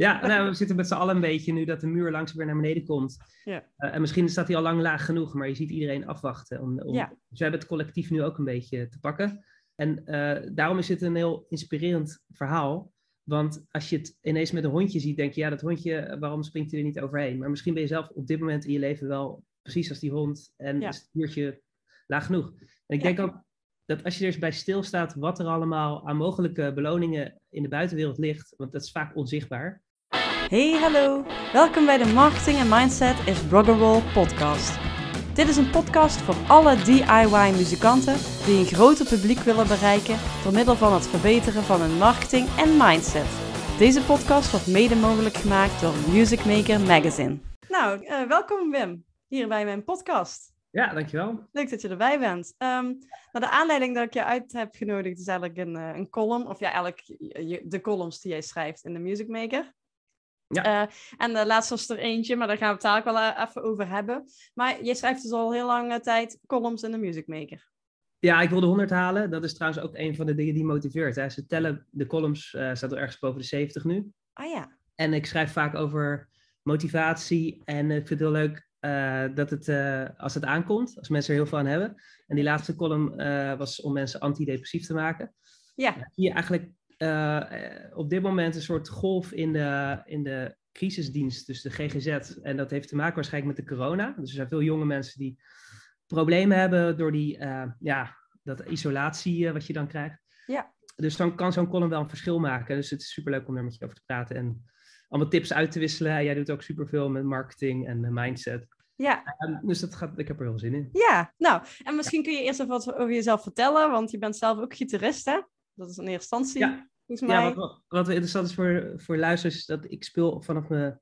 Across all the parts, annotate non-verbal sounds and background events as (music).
Ja, nou, we zitten met z'n allen een beetje nu dat de muur langzaam weer naar beneden komt. Ja. Eh, en misschien staat hij al lang laag genoeg, maar je ziet iedereen afwachten. Om, om, Ja. Dus we hebben het collectief nu ook een beetje te pakken. En eh, daarom is het een heel inspirerend verhaal. Want als je het ineens met een hondje ziet, denk je, ja, dat hondje, eh, waarom springt hij er niet overheen? Maar misschien ben je zelf op dit moment in je leven wel precies als die hond. En Ja. is het muurtje laag genoeg. En ik denk ook dat als je er eens bij stilstaat wat er allemaal aan mogelijke beloningen in de buitenwereld ligt, want dat is vaak onzichtbaar. Hey, hallo. Welkom bij de Marketing en Mindset is Rock'n'Roll podcast. Dit is een podcast voor alle DIY-muzikanten die een groter publiek willen bereiken door middel van het verbeteren van hun marketing en mindset. Deze podcast wordt mede mogelijk gemaakt door Music Maker Magazine. Nou, eh, welkom Wim, hier bij mijn podcast. Ja, dankjewel. Leuk dat je erbij bent. Ehm, nou, de aanleiding dat ik je uit heb genodigd is eigenlijk een, eh, een column, of ja, eigenlijk de columns die jij schrijft in de Music Maker. Ja. Eh, en de laatste was er eentje, maar daar gaan we het ook wel eh, even over hebben. Maar je schrijft dus al heel lange tijd columns in de Music Maker. Ja, ik wilde 100 halen. Dat is trouwens ook een van de dingen die motiveert. Hè. Ze tellen de columns, eh staat er ergens boven de 70 nu. Ah ja, En ik schrijf vaak over motivatie. En ik vind het heel leuk eh, dat het, eh, als het aankomt, als mensen er heel veel aan hebben. En die laatste column eh, was om mensen antidepressief te maken. ja, Dan zie je eigenlijk eh, eh, op dit moment een soort golf in de, in de crisisdienst, dus de GGZ. En dat heeft te maken waarschijnlijk met de corona. Dus er zijn veel jonge mensen die problemen hebben door die, eh, ja, dat isolatie wat je dan krijgt. Ja. Dus dan kan zo'n column wel een verschil maken. Dus het is superleuk om daar met je over te praten en allemaal tips uit te wisselen. En jij doet ook superveel met marketing en mindset. ja, En dus dat gaat, ik heb er heel zin in. ja. Nou, en misschien kun je eerst even wat over jezelf vertellen, want je bent zelf ook gitarist, hè? Dat is in eerste instantie, Ja. volgens mij. Ja, wat, wat interessant is voor, voor luisteraars, is dat ik speel vanaf mijn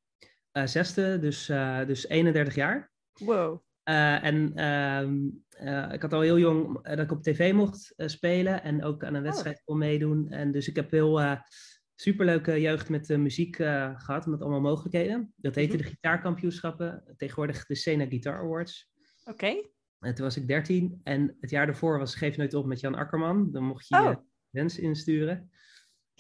eh, zesde, dus, eh, dus 31 jaar. Wow. Eh, en ehm, eh, ik had al heel jong dat ik op tv mocht spelen en ook aan een wedstrijd kon meedoen. En dus ik heb heel superleuke jeugd met muziek eh, gehad, met allemaal mogelijkheden. Dat heette Mhm. de gitaarkampioenschappen, tegenwoordig de Sena Guitar Awards. Oké. En toen was ik 13 en het jaar daarvoor was Geef Nooit Op met Jan Akkerman. Dan mocht je Oh. Wens insturen.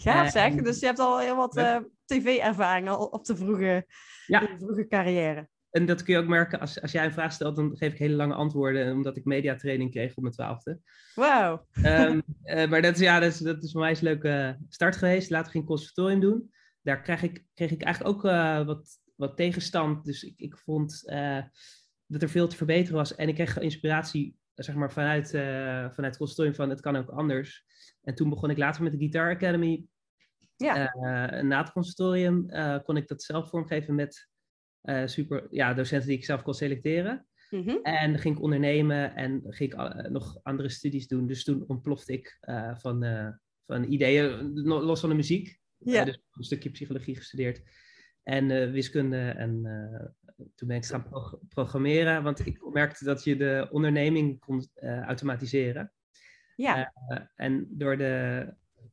Gaaf zeg. Dus je hebt al heel wat eh, tv-ervaring al op de vroege, Ja. de vroege carrière. En dat kun je ook merken, als, als jij een vraag stelt, dan geef ik hele lange antwoorden, omdat ik mediatraining kreeg op mijn twaalfde. Wauw. Ehm, (laughs) eh, maar dat is, ja, dat is, dat is voor mij een leuke start geweest. Later ging ik conservatorium doen. Daar kreeg ik, kreeg ik eigenlijk ook eh, wat, wat tegenstand. Dus ik, ik vond dat er veel te verbeteren was. En ik kreeg inspiratie zeg maar, vanuit, vanuit het conservatorium van het kan ook anders. En toen begon ik later met de Guitar Academy. Ja. Eh, na het conservatorium eh, kon ik dat zelf vormgeven met eh, super, ja, docenten die ik zelf kon selecteren. Mhm. En ging ik ondernemen en ging ik nog andere studies doen. Dus toen ontplofte ik van, van ideeën, los van de muziek. Ja. Dus een stukje psychologie gestudeerd. En wiskunde. En toen ben ik gaan pro- programmeren. Want ik merkte dat je de onderneming kon automatiseren. Ja. Eh, en door de,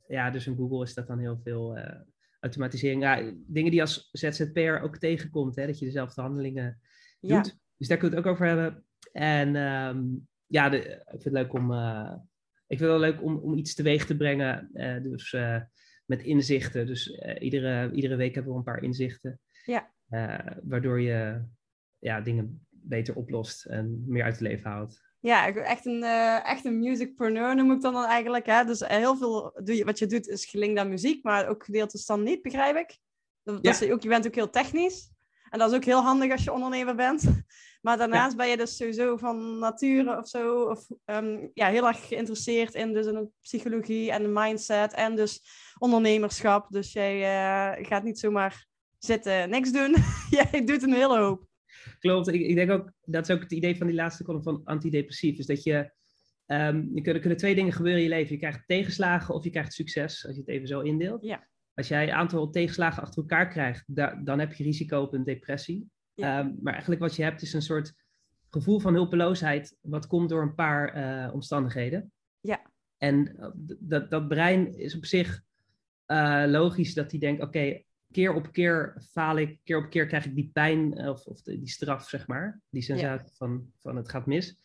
ja, dus in Google is dat dan heel veel eh, automatisering. Ja, dingen die als ZZP'er ook tegenkomt, hè, dat je dezelfde handelingen ja. doet. Dus daar kunnen we het ook over hebben. En ehm, ja, de, ik vind het leuk om, eh, ik vind het wel leuk om, om iets teweeg te brengen. dus met inzichten. Dus iedere, iedere week hebben we een paar inzichten. Ja. Waardoor je ja, dingen beter oplost en meer uit het leven haalt. Ja, echt een, eh, echt een musicpreneur noem ik dan, dan eigenlijk. Hè? Dus heel veel doe je, wat je doet is gelinkt aan muziek, maar ook gedeeltes dan niet, begrijp ik. Dat, dat Ja. is ook, je bent ook heel technisch. En dat is ook heel handig als je ondernemer bent. (laughs) Maar daarnaast ben je dus sowieso van nature of zo, of ehm, ja, heel erg geïnteresseerd in, dus in de psychologie en de mindset en dus ondernemerschap. Dus jij eh, gaat niet zomaar zitten, niks doen. (laughs) jij doet een hele hoop. Klopt, ik, ik denk ook, dat is ook het idee van die laatste column van antidepressief. Is dat je, ehm, je kunnen, kunnen twee dingen gebeuren in je leven. Je krijgt tegenslagen of je krijgt succes, als je het even zo indeelt. Ja. Als jij een aantal tegenslagen achter elkaar krijgt, da- dan heb je risico op een depressie. Ja. Ehm, maar eigenlijk wat je hebt is een soort gevoel van hulpeloosheid, wat komt door een paar eh, omstandigheden. Ja. En eh, dat, dat brein is op zich eh, logisch dat hij denkt, oké, keer op keer faal ik, keer op keer krijg ik die pijn eh, of, of die straf, zeg maar. Die sensatie van, van het gaat mis.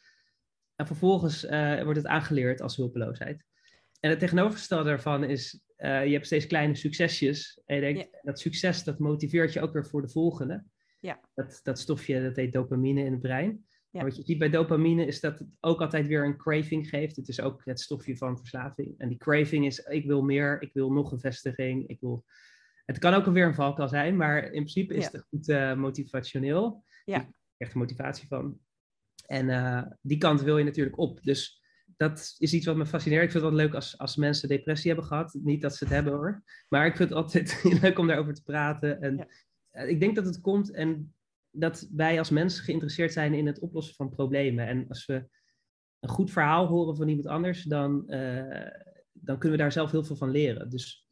En vervolgens eh, wordt het aangeleerd als hulpeloosheid. en het tegenovergestelde daarvan is, uh, je hebt steeds kleine succesjes. En je denkt, Ja. dat succes, dat motiveert je ook weer voor de volgende. Ja. Dat, dat stofje, dat heet dopamine in het brein. Ja. Maar wat je ziet bij dopamine is dat het ook altijd weer een craving geeft. Het is ook het stofje van verslaving. En die craving is, ik wil meer, ik wil nog een vestiging, ik wil... Het kan ook weer een valkuil zijn, maar in principe is Ja. het goed eh, motivationeel. Ja. Er motivatie van. En eh, die kant wil je natuurlijk op. Dus dat is iets wat me fascineert. Ik vind het wel leuk als, als mensen depressie hebben gehad. Niet dat ze het hebben hoor. Maar ik vind het altijd (laughs) leuk om daarover te praten. En Ja. eh, ik denk dat het komt en dat wij als mensen geïnteresseerd zijn in het oplossen van problemen. En als we een goed verhaal horen van iemand anders, dan, dan kunnen we daar zelf heel veel van leren. Dus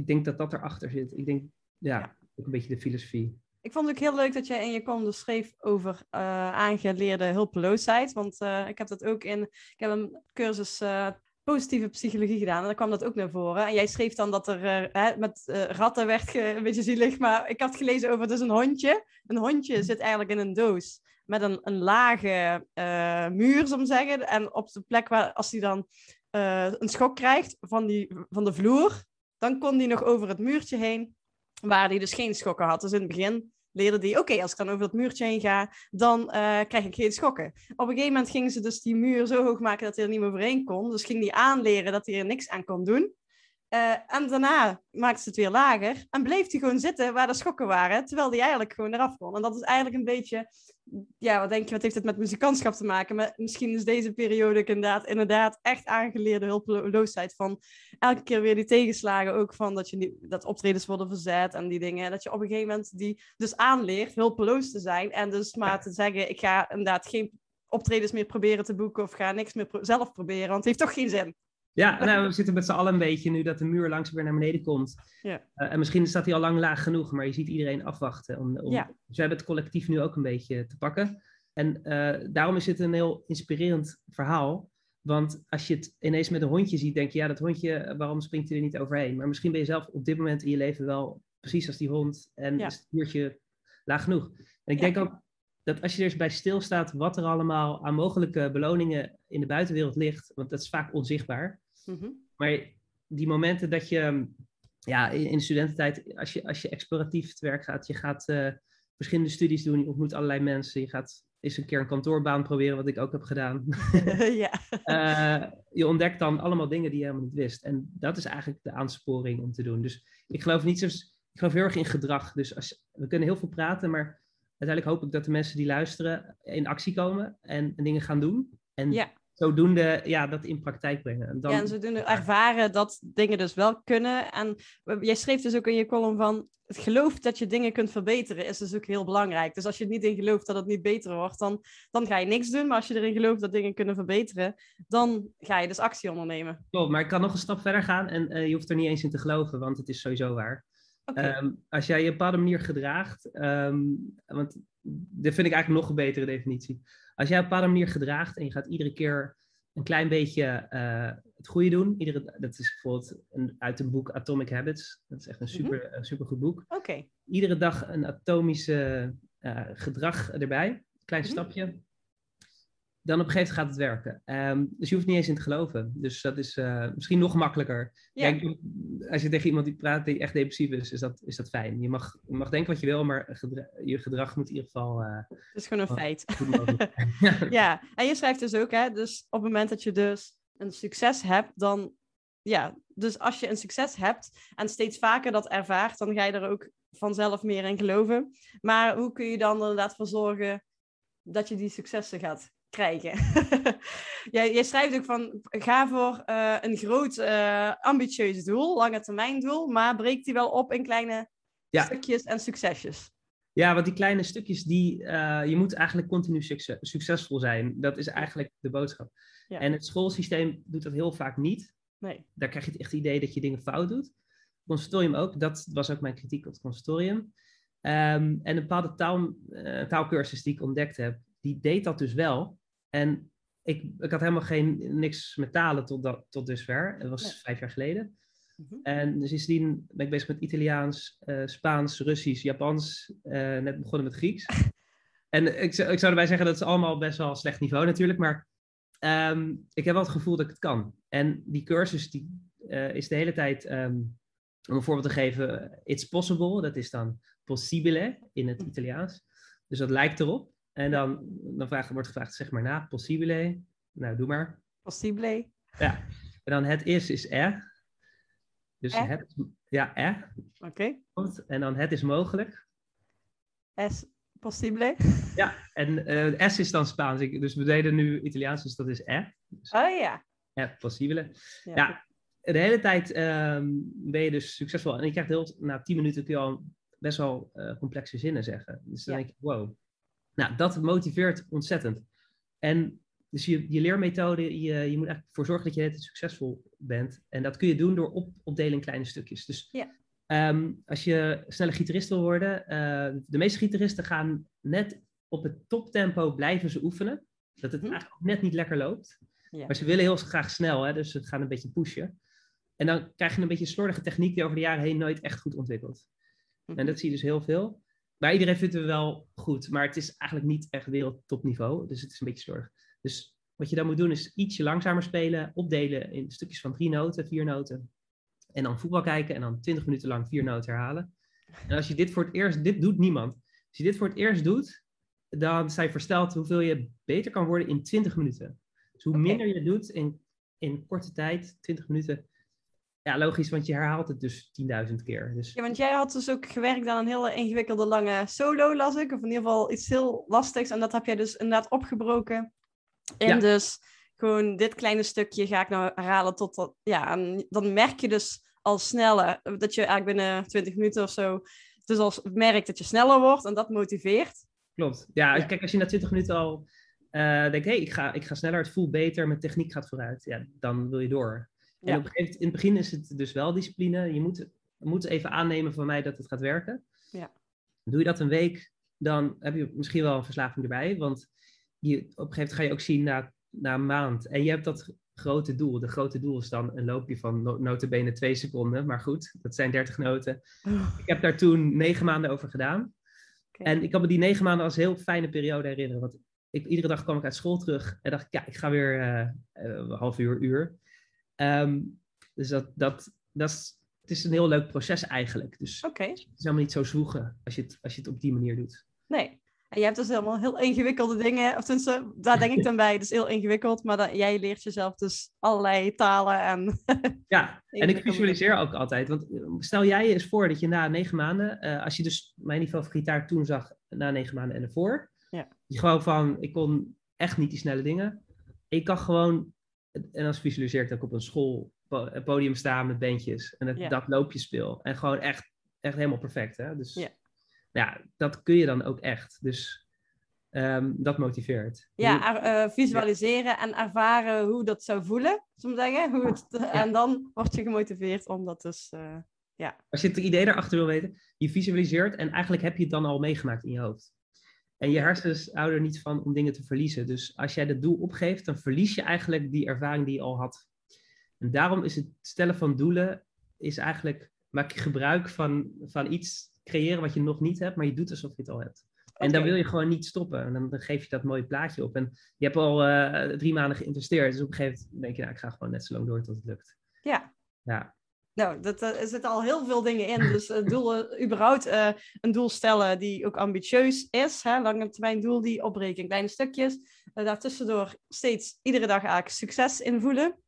ik denk dat dat erachter zit. Ik denk, ja, ook een beetje de filosofie. Ik vond het ook heel leuk dat jij in je column dus schreef over eh, aangeleerde hulpeloosheid. Want eh, ik heb dat ook in. Ik heb een cursus eh, positieve psychologie gedaan. En daar kwam dat ook naar voren. En jij schreef dan dat er met ratten werd ge- een beetje zielig. Maar ik had gelezen over dus een hondje. Een hondje zit eigenlijk in een doos. Met een, een lage muur, zou ik zeggen. En op de plek waar, als hij dan een schok krijgt van, die, van de vloer, dan kon hij nog over het muurtje heen waar hij dus geen schokken had. Dus in het begin leerde hij, oké, als ik dan over dat muurtje heen ga, dan eh, krijg ik geen schokken. Op een gegeven moment gingen ze dus die muur zo hoog maken dat hij er niet meer overheen kon. Dus ging hij aanleren dat hij er niks aan kon doen. Eh, en daarna maakte ze het weer lager en bleef hij gewoon zitten waar de schokken waren, terwijl hij eigenlijk gewoon eraf kon. En dat is eigenlijk een beetje, ja, wat denk je, wat heeft het met muzikantschap te maken? Maar misschien is deze periode inderdaad, inderdaad echt aangeleerde hulpeloosheid van elke keer weer die tegenslagen ook van dat, je niet, dat optredens worden verzet en die dingen. Dat je op een gegeven moment die dus aanleert hulpeloos te zijn en dus maar te zeggen, ik ga inderdaad geen optredens meer proberen te boeken of ga niks meer pro- zelf proberen, want het heeft toch geen zin. Ja, nou, we zitten met z'n allen een beetje nu dat de muur langzaam weer naar beneden komt. Ja. Eh, en misschien staat hij al lang laag genoeg, maar je ziet iedereen afwachten. Om, om, Ja. Dus we hebben het collectief nu ook een beetje te pakken. En eh, daarom is het een heel inspirerend verhaal. Want als je het ineens met een hondje ziet, denk je, ja, dat hondje, eh, waarom springt hij er niet overheen? Maar misschien ben je zelf op dit moment in je leven wel precies als die hond. En Ja. is het muurtje laag genoeg. En ik denk ook dat als je er eens bij stilstaat wat er allemaal aan mogelijke beloningen in de buitenwereld ligt, want dat is vaak onzichtbaar. Mhm. Maar die momenten dat je, ja, in, in de studententijd, als je, als je exploratief te werk gaat, je gaat eh, verschillende studies doen, je ontmoet allerlei mensen, je gaat eens een keer een kantoorbaan proberen, wat ik ook heb gedaan. (laughs) (laughs) ja. Eh, je ontdekt dan allemaal dingen die je helemaal niet wist. En dat is eigenlijk de aansporing om te doen. Dus ik geloof niet zo, ik geloof heel erg in gedrag. Dus als, we kunnen heel veel praten, maar uiteindelijk hoop ik dat de mensen die luisteren in actie komen en, en dingen gaan doen. En Ja. Zodoende ja, dat in praktijk brengen. En dan, ja, en ze doen ervaren dat dingen dus wel kunnen. En jij schreef dus ook in je column van het geloof dat je dingen kunt verbeteren is dus ook heel belangrijk. Dus als je er niet in gelooft dat het niet beter wordt, dan, dan ga je niks doen. Maar als je erin gelooft dat dingen kunnen verbeteren, dan ga je dus actie ondernemen. Klopt, maar ik kan nog een stap verder gaan en eh, je hoeft er niet eens in te geloven, want het is sowieso waar. Ehm, als jij je op een bepaalde manier gedraagt, ehm, want dit vind ik eigenlijk nog een betere definitie. Als jij op een bepaalde manier gedraagt en je gaat iedere keer een klein beetje eh, het goede doen, iedere, dat is bijvoorbeeld een, uit een boek Atomic Habits, dat is echt een Mhm. super, een super goed boek. Oké. Iedere dag een atomische eh, gedrag erbij, klein Mhm. stapje. Dan op een gegeven moment gaat het werken. Ehm, dus je hoeft niet eens in te geloven. Dus dat is eh, misschien nog makkelijker. Ja. Kijk, als je tegen iemand die praat die echt depressief is, is dat, is dat fijn. Je mag, je mag denken wat je wil, maar gedra- je gedrag moet in ieder geval eh, Het is gewoon een feit. (laughs) Ja, en je schrijft dus ook, hè, dus op het moment dat je dus een succes hebt, dan, ja, dus als je een succes hebt en steeds vaker dat ervaart, dan ga je er ook vanzelf meer in geloven. Maar hoe kun je dan inderdaad voor zorgen dat je die successen gaat krijgen? (laughs) jij, jij schrijft ook van, ga voor eh, een groot eh, ambitieus doel, lange termijn doel, maar breek die wel op in kleine Ja. stukjes en succesjes. Ja, want die kleine stukjes, die, eh, je moet eigenlijk continu succes, succesvol zijn. Dat is eigenlijk de boodschap. Ja. En het schoolsysteem doet dat heel vaak niet. Nee. Daar krijg je het echt idee dat je dingen fout doet. Het conservatorium ook, dat was ook mijn kritiek op het conservatorium. Ehm, en een bepaalde taal, taalkursus die ik ontdekt heb, die deed dat dus wel. En ik, ik had helemaal geen, niks met talen tot, dat, tot dusver. Dat was Nee. vijf jaar geleden. Mhm. En sindsdien ben ik bezig met Italiaans, eh, Spaans, Russisch, Japans. eh, net begonnen met Grieks. (laughs) en ik, zou- ik zou erbij zeggen dat is allemaal best wel slecht niveau natuurlijk. Maar ehm, ik heb wel het gevoel dat ik het kan. En die cursus die, eh, is de hele tijd, ehm, om een voorbeeld te geven, it's possible. Dat is dan possibile in het Italiaans. Dus dat lijkt erop. En dan, dan wordt gevraagd, zeg maar na, possibile. Nou, doe maar. Possibile. Ja. En dan het is, is er. Dus Eh? het, ja, er. Oké. En dan het is mogelijk. Es possibile. Ja, en eh, S is dan Spaans. Ik, dus we deden nu Italiaans, dus dat is er. Oh ja. Ja, possibile. Ja, de hele tijd ehm, ben je dus succesvol. En je krijgt heel, na tien minuten kun je al best wel eh, complexe zinnen zeggen. Dus dan Ja. denk ik, wow. Nou, dat motiveert ontzettend. En dus je, je leermethode, je, je moet eigenlijk ervoor zorgen dat je het succesvol bent. En dat kun je doen door op, opdelen in kleine stukjes. Dus Ja. ehm, als je snelle gitarist wil worden, eh, de meeste gitaristen gaan net op het toptempo blijven ze oefenen. Dat het Mhm. eigenlijk ook net niet lekker loopt. Ja. Maar ze willen heel graag snel, hè, dus ze gaan een beetje pushen. En dan krijg je een beetje een slordige techniek die over de jaren heen nooit echt goed ontwikkelt. Mhm. En dat zie je dus heel veel. Maar iedereen vindt het wel goed, maar het is eigenlijk niet echt wereldtopniveau. Dus het is een beetje slordig. Dus wat je dan moet doen is ietsje langzamer spelen, opdelen in stukjes van drie noten, vier noten. En dan voetbal kijken en dan twintig minuten lang vier noten herhalen. En als je dit voor het eerst, dit doet niemand. Als je dit voor het eerst doet, dan sta je versteld hoeveel je beter kan worden in 20 minuten. Dus hoe minder je doet in, in korte tijd, 20 minuten. Ja, logisch, want je herhaalt het dus 10.000 keer. Dus Ja, want jij had dus ook gewerkt aan een hele ingewikkelde lange solo, las ik. Of in ieder geval iets heel lastigs. En dat heb jij dus inderdaad opgebroken. En Ja. dus gewoon dit kleine stukje ga ik nou herhalen tot dat... Ja, en dan merk je dus al sneller dat je eigenlijk binnen 20 minuten of zo... Dus al merkt dat je sneller wordt en dat motiveert. klopt. Ja, Ja. kijk, als je na 20 minuten al eh, denkt, hé, hey, ik, ga, ik ga sneller, het voelt beter, mijn techniek gaat vooruit. Ja, dan wil je door. Ja. En op een gegeven moment, in het begin is het dus wel discipline. Je moet, moet even aannemen van mij dat het gaat werken. Ja. Doe je dat een week, dan heb je misschien wel een verslaving erbij. Want je, op een gegeven moment ga je ook zien na, na een maand. En je hebt dat grote doel. De grote doel is dan een loopje van no notabene twee seconden. Maar goed, dat zijn 30 noten. Ik heb daar toen negen maanden over gedaan. En ik kan me die negen maanden als een heel fijne periode herinneren. Want ik, iedere dag kwam ik uit school terug en dacht ik, ja, ik ga weer eh, eh, een half uur, uur. Ehm, dus dat, dat, dat is, het is een heel leuk proces eigenlijk. Dus het is helemaal niet zo zwoegen als je het, als je het op die manier doet. nee. En je hebt dus helemaal heel ingewikkelde dingen. Of tenminste, daar denk ik dan bij. Het is heel ingewikkeld. Maar dat, jij leert jezelf dus allerlei talen en... Ja, (laughs) en ik visualiseer ook altijd. Want eh, stel jij je eens voor dat je na negen maanden, eh, als je dus mijn niveau van gitaar toen zag, na negen maanden en ervoor, Ja. je gewoon van, ik kon echt niet die snelle dingen. Ik kan gewoon, en dan visualiseer ik dat ik op een school een podium sta met bandjes en dat, Ja. dat loopje speel. En gewoon echt, echt helemaal perfect. Hè? Dus Ja. ja, dat kun je dan ook echt. Dus ehm, dat motiveert. Ja, er- eh, visualiseren en ervaren hoe dat zou voelen, we zeggen. Hoe het, En dan word je gemotiveerd om dat dus... eh, Als je het idee daarachter wil weten, je visualiseert en eigenlijk heb je het dan al meegemaakt in je hoofd. En je hersens houden er niet van om dingen te verliezen. Dus als jij het doel opgeeft, dan verlies je eigenlijk die ervaring die je al had. En daarom is het stellen van doelen, is eigenlijk, maak je gebruik van, van iets creëren wat je nog niet hebt, maar je doet alsof je het al hebt. En dan wil je gewoon niet stoppen. En dan, dan geef je dat mooie plaatje op. En je hebt al eh, drie maanden geïnvesteerd. Dus op een gegeven moment denk je, nou, ik ga gewoon net zo lang door tot het lukt. Ja. Ja. Nou, dat, eh, er zitten al heel veel dingen in. Dus het doel, überhaupt eh, een doel stellen die ook ambitieus is. Hè? Lange termijn doel die opbreken in kleine stukjes. Uh, daartussendoor steeds iedere dag eigenlijk succes in voelen.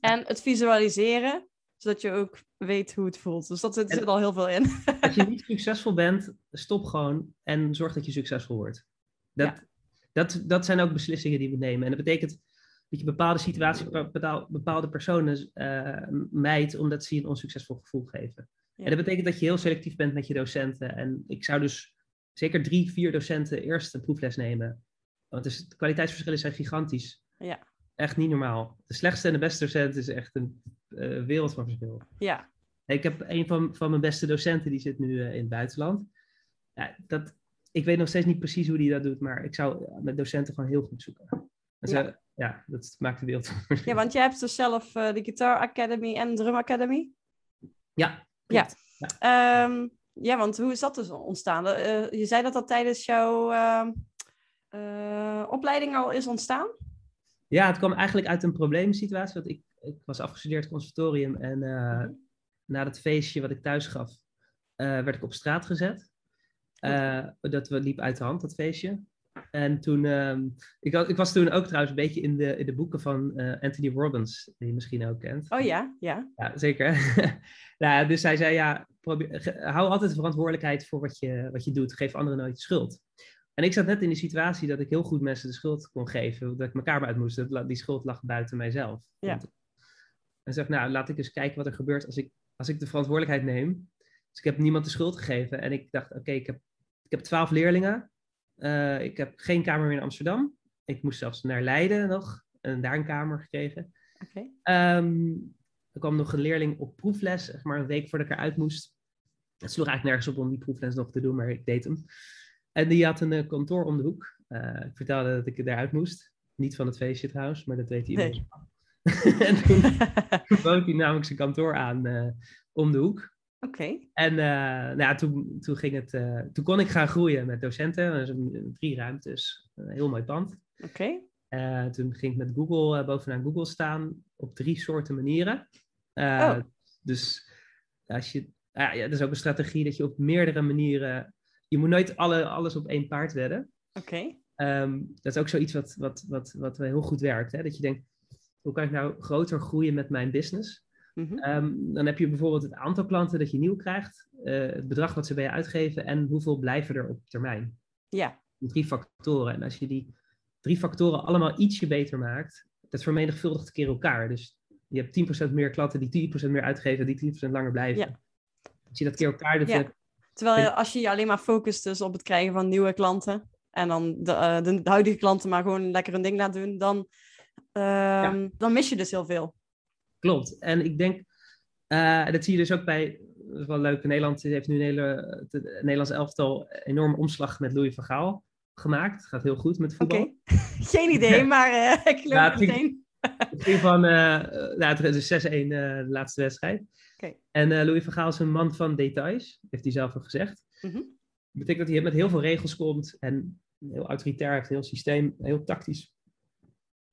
En het visualiseren, zodat je ook weet hoe het voelt. Dus dat zit, zit al heel veel in. Als je (laughs) niet succesvol bent, stop gewoon en zorg dat je succesvol wordt. Dat, dat, dat zijn ook beslissingen die we nemen. En dat betekent dat je bepaalde situaties, bepaal- bepaalde personen eh mijt, omdat ze je een onsuccesvol gevoel geven. Ja. En dat betekent dat je heel selectief bent met je docenten. En ik zou dus zeker drie, vier docenten eerst een proefles nemen. Want dus de kwaliteitsverschillen zijn gigantisch. Ja. Echt niet normaal. De slechtste en de beste docent is echt een eh, wereld van verschil. Ja, Ik heb een van, van mijn beste docenten, die zit nu eh, in het buitenland. Ja, dat, ik weet nog steeds niet precies hoe die dat doet, maar ik zou met docenten gewoon heel goed zoeken. En Ja. Ja. dat maakt de wereld. ja want jij hebt dus zelf eh, de Guitar Academy en Drum Academy. ja, Ja. Ehm, ja, want hoe is dat dus ontstaan? Eh, je zei dat dat tijdens jouw ehm, eh, opleiding al is ontstaan? Ja, het kwam eigenlijk uit een probleemsituatie. Want ik, ik was afgestudeerd conservatorium en uh, na dat feestje wat ik thuis gaf, werd ik op straat gezet. Dat liep uit de hand, dat feestje. En toen, uh, ik, ik, was toen ook trouwens een beetje in de, in de boeken van Anthony Robbins, die je misschien ook kent. Oh ja, ja. Ja, zeker. (laughs) nou, dus hij zei, ja, probeer, hou altijd de verantwoordelijkheid voor wat je, wat je doet. Geef anderen nooit de schuld. En ik zat net in de situatie dat ik heel goed mensen de schuld kon geven, dat ik mijn kamer uit moest. Dat, die schuld lag buiten mijzelf. Ja. En zeg, nou, laat ik eens kijken wat er gebeurt als ik, als ik de verantwoordelijkheid neem. Dus ik heb niemand de schuld gegeven. En ik dacht, oké, ik, heb, ik heb twaalf leerlingen. Uh, ik heb geen kamer meer in Amsterdam. Ik moest zelfs naar Leiden nog. En daar een kamer gekregen. Okay. Um, er kwam nog een leerling op proefles, zeg maar een week voordat ik eruit moest. Het sloeg eigenlijk nergens op om die proefles nog te doen, maar ik deed hem. En die had een uh, kantoor om de hoek. Uh, ik vertelde dat ik eruit moest. Niet van het feestje trouwens, maar dat weet iedereen. Nee. (laughs) en toen, (laughs) bood hij namelijk zijn kantoor aan om de hoek. Oké. Okay. En nou ja, toen, toen, ging het, toen kon ik gaan groeien met docenten. Dus een, drie ruimtes, een heel mooi pand. Oké. Okay. toen ging ik met Google bovenaan Google staan op drie soorten manieren. oh. Dus als je, ja, dat is ook een strategie dat je op meerdere manieren je moet nooit alle, alles op één paard wedden. Oké. Okay. Um, dat is ook zoiets wat, wat, wat, wat heel goed werkt. Hè? Dat je denkt, hoe kan ik nou groter groeien met mijn business? Mm -hmm. um, dan heb je bijvoorbeeld het aantal klanten dat je nieuw krijgt, uh, het bedrag wat ze bij je uitgeven en hoeveel blijven er op termijn. Ja. Drie factoren. En als je die drie factoren allemaal ietsje beter maakt, dat vermenigvuldigt keer elkaar. Dus je hebt 10% meer klanten die 10% meer uitgeven, die 10% langer blijven. Ja. Als je dat keer elkaar ja. Terwijl als je je alleen maar focust dus op het krijgen van nieuwe klanten en dan de, uh, de, huidige klanten maar gewoon lekker hun ding laat doen, dan, uh, ja. dan mis je dus heel veel. Klopt. En ik denk, uh, dat zie je dus ook bij, dat is wel leuk, Nederland heeft nu een hele, het Nederlands elftal enorme omslag met Louis van Gaal gemaakt. Het gaat heel goed met voetbal. Okay. (laughs) Geen idee, maar uh, (laughs) ik Ja, het meteen. Het ging van, uh, nou, het is 6-1 uh, de laatste wedstrijd. Okay. En Louis van Gaal is een man van details, heeft hij zelf ook gezegd. Mm -hmm. Dat betekent dat hij met heel veel regels komt en heel autoritair heeft, heel systeem, heel tactisch.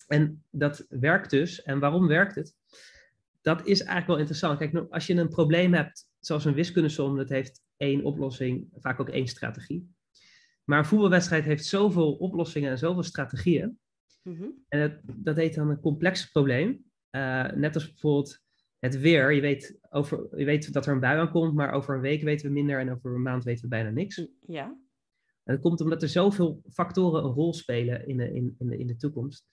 En dat werkt dus. En waarom werkt het? Dat is eigenlijk wel interessant. Kijk, als je een probleem hebt, zoals een wiskundesom, dat heeft één oplossing, vaak ook één strategie. Maar een voetbalwedstrijd heeft zoveel oplossingen en zoveel strategieën. Mm -hmm. En dat, dat heet dan een complex probleem. Uh, net als bijvoorbeeld het weer. Je weet, over, je weet dat er een bui aankomt, maar over een week weten we minder en over een maand weten we bijna niks. Ja. En dat komt omdat er zoveel factoren een rol spelen in de, in, in de, in de toekomst.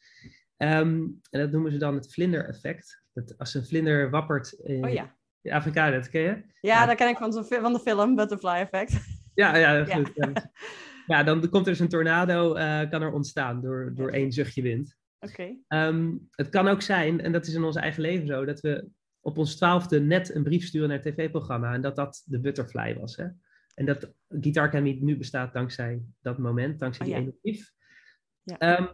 Um, en dat noemen ze dan het vlinder-effect. Dat als een vlinder wappert in oh, ja. Afrika, dat ken je? Ja, ja, dat ken ik van, van de film Butterfly Effect. (laughs) Ja, ja, goed. Ja. ja, dan komt er dus een tornado, uh, kan er ontstaan door, door één zuchtje wind. Oké. Okay. Um, het kan ook zijn, en dat is in ons eigen leven zo, dat we op ons twaalfde net een brief sturen naar het tv-programma en dat dat de butterfly was. Hè? En dat Guitar Academy nu bestaat dankzij dat moment, dankzij oh, die ene brief. Ja. Um,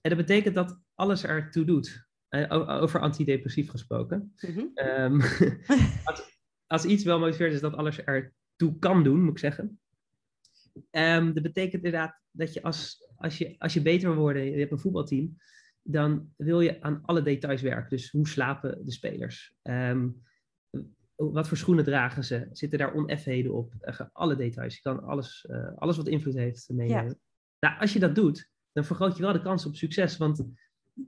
en dat betekent dat alles ertoe doet. Uh, over antidepressief gesproken. Mm -hmm. um, (laughs) als, als, iets wel motiveert is dat alles ertoe kan doen, moet ik zeggen. Um, dat betekent inderdaad dat je als, als, je als je beter wil worden, je hebt een voetbalteam, dan wil je aan alle details werken. Dus hoe slapen de spelers? Um, wat voor schoenen dragen ze? Zitten daar oneffenheden op? Alle details. Je kan alles, uh, alles wat invloed heeft meenemen. Ja. Nou, als je dat doet, dan vergroot je wel de kans op succes. Want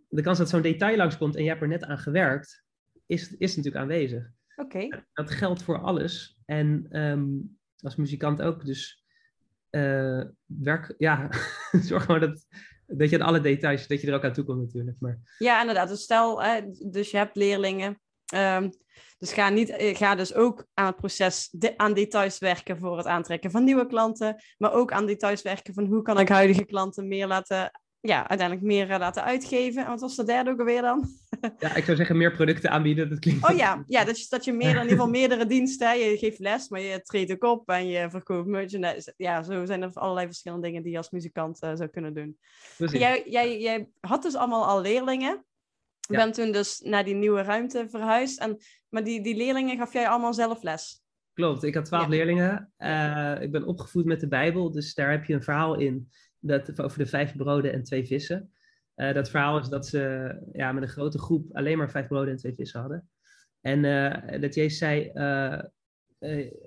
de kans dat zo'n detail langskomt en je hebt er net aan gewerkt, is, is natuurlijk aanwezig. Oké. Okay. Dat geldt voor alles. En um, als muzikant ook. Dus uh, werk, ja, (laughs) zorg maar dat, dat je aan alle details, dat je er ook aan toe komt natuurlijk. Maar... Ja, inderdaad. Dus stel, hè, dus je hebt leerlingen. Um, dus ga, niet, ga dus ook aan het proces de, aan details werken voor het aantrekken van nieuwe klanten. Maar ook aan details werken van hoe kan ik huidige klanten meer laten, ja, uiteindelijk meer uh, laten uitgeven. En wat was de derde ook alweer dan? (laughs) Ja, ik zou zeggen meer producten aanbieden. Dat klinkt... Oh ja, (laughs) ja dat, je, dat je meer, in ieder geval meerdere diensten. Hè. Je geeft les, maar je treedt ook op en je verkoopt merchandise. Ja, zo zijn er allerlei verschillende dingen die je als muzikant uh, zou kunnen doen. Jij, jij, jij had dus allemaal al leerlingen. Je ja. bent toen dus naar die nieuwe ruimte verhuisd. En, maar die, die leerlingen gaf jij allemaal zelf les? Klopt, ik had twaalf ja. leerlingen. Uh, ik ben opgevoed met de Bijbel, dus daar heb je een verhaal in dat, over de vijf broden en twee vissen. Uh, dat verhaal is dat ze ja, met een grote groep alleen maar vijf broden en twee vissen hadden. En uh, dat Jezus zei, uh,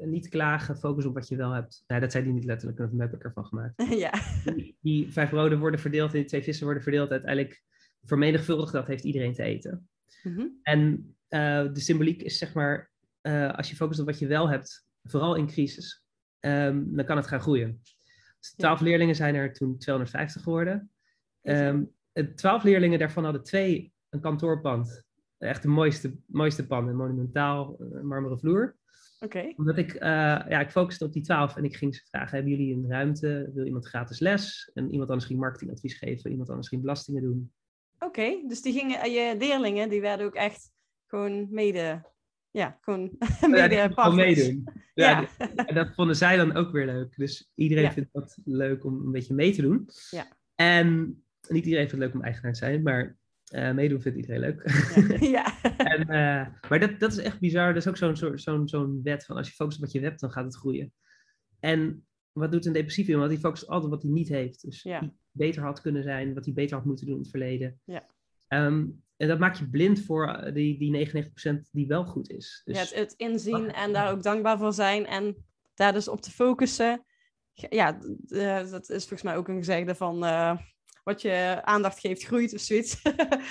niet klagen, focus op wat je wel hebt. Nou, dat zei hij niet letterlijk, dat heb ik ervan gemaakt. (laughs) ja. Die, die, vijf broden worden verdeeld en die twee vissen worden verdeeld. Uiteindelijk vermenigvuldigd, dat heeft iedereen te eten. Mm -hmm. En de symboliek is zeg maar, als je focust op wat je wel hebt, vooral in crisis, um, dan kan het gaan groeien. Twaalf ja. leerlingen zijn er toen 250 geworden. Um, twaalf leerlingen daarvan hadden twee een kantoorpand. Echt de mooiste, mooiste pand, een monumentaal uh, marmeren vloer. Oké. Okay. Omdat ik, uh, ja, ik focuste op die twaalf en ik ging ze vragen, hebben jullie een ruimte? Wil iemand gratis les? En iemand anders ging marketingadvies geven, iemand anders ging belastingen doen. Oké, okay, dus die gingen, je leerlingen, die werden ook echt gewoon mede, ja, gewoon (laughs) ja, meedoen. (laughs) Ja, ja. en dat vonden zij dan ook weer leuk. Dus iedereen ja. vindt dat leuk om een beetje mee te doen. Ja. En niet iedereen vindt het leuk om eigenaar te zijn, maar uh, meedoen vindt iedereen leuk. Ja. (laughs) en, uh, maar dat, dat is echt bizar. Dat is ook zo'n zo'n zo'n zo'n wet van als je focust op wat je hebt, dan gaat het groeien. En wat doet een depressief iemand? Die focust altijd op wat hij niet heeft. Dus die beter had kunnen zijn, wat hij beter had moeten doen in het verleden. Ja. Um, en dat maakt je blind voor die, die 99% die wel goed is. Dus... Ja, het, het inzien en daar ook dankbaar voor zijn en daar dus op te focussen. Ja, uh, dat is volgens mij ook een gezegde van uh, wat je aandacht geeft, groeit of zoiets. (laughs)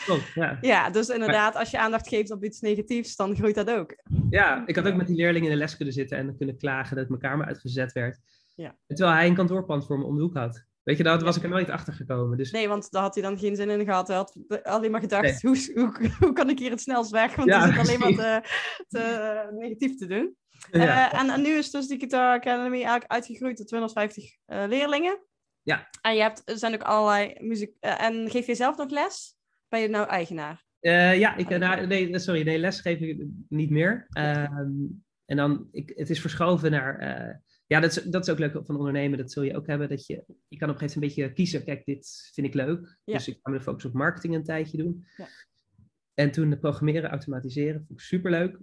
Oh, ja. ja, dus inderdaad, als je aandacht geeft op iets negatiefs, dan groeit dat ook. Ja, ik had ook met die leerlingen in de les kunnen zitten en kunnen klagen dat mijn kamer uitgezet werd. Ja. Terwijl hij een kantoorpand voor me om de hoek had. Weet je, daar was ik er nooit achter gekomen. Dus... Nee, want daar had hij dan geen zin in gehad. Hij had alleen maar gedacht, nee. hoe, hoe, hoe kan ik hier het snelst weg? Want Ja, het is alleen maar te, te negatief te doen. Ja. Eh, en, en nu is dus die Guitar Academy eigenlijk uitgegroeid tot 250 eh, leerlingen. Ja. En je hebt, er zijn ook allerlei muziek... eh, en geef je zelf nog les? Ben je nou eigenaar? Ja, ik, nou, nee, sorry, nee, les geef ik niet meer. Ehm, en dan, ik, het is verschoven naar... eh, ja, dat is, dat is ook leuk van ondernemen. Dat zul je ook hebben. Dat je, je kan op een gegeven moment een beetje kiezen. Kijk, dit vind ik leuk. Ja. Dus ik ga me focus op marketing een tijdje doen. Ja. En toen de programmeren, automatiseren, vond ik superleuk.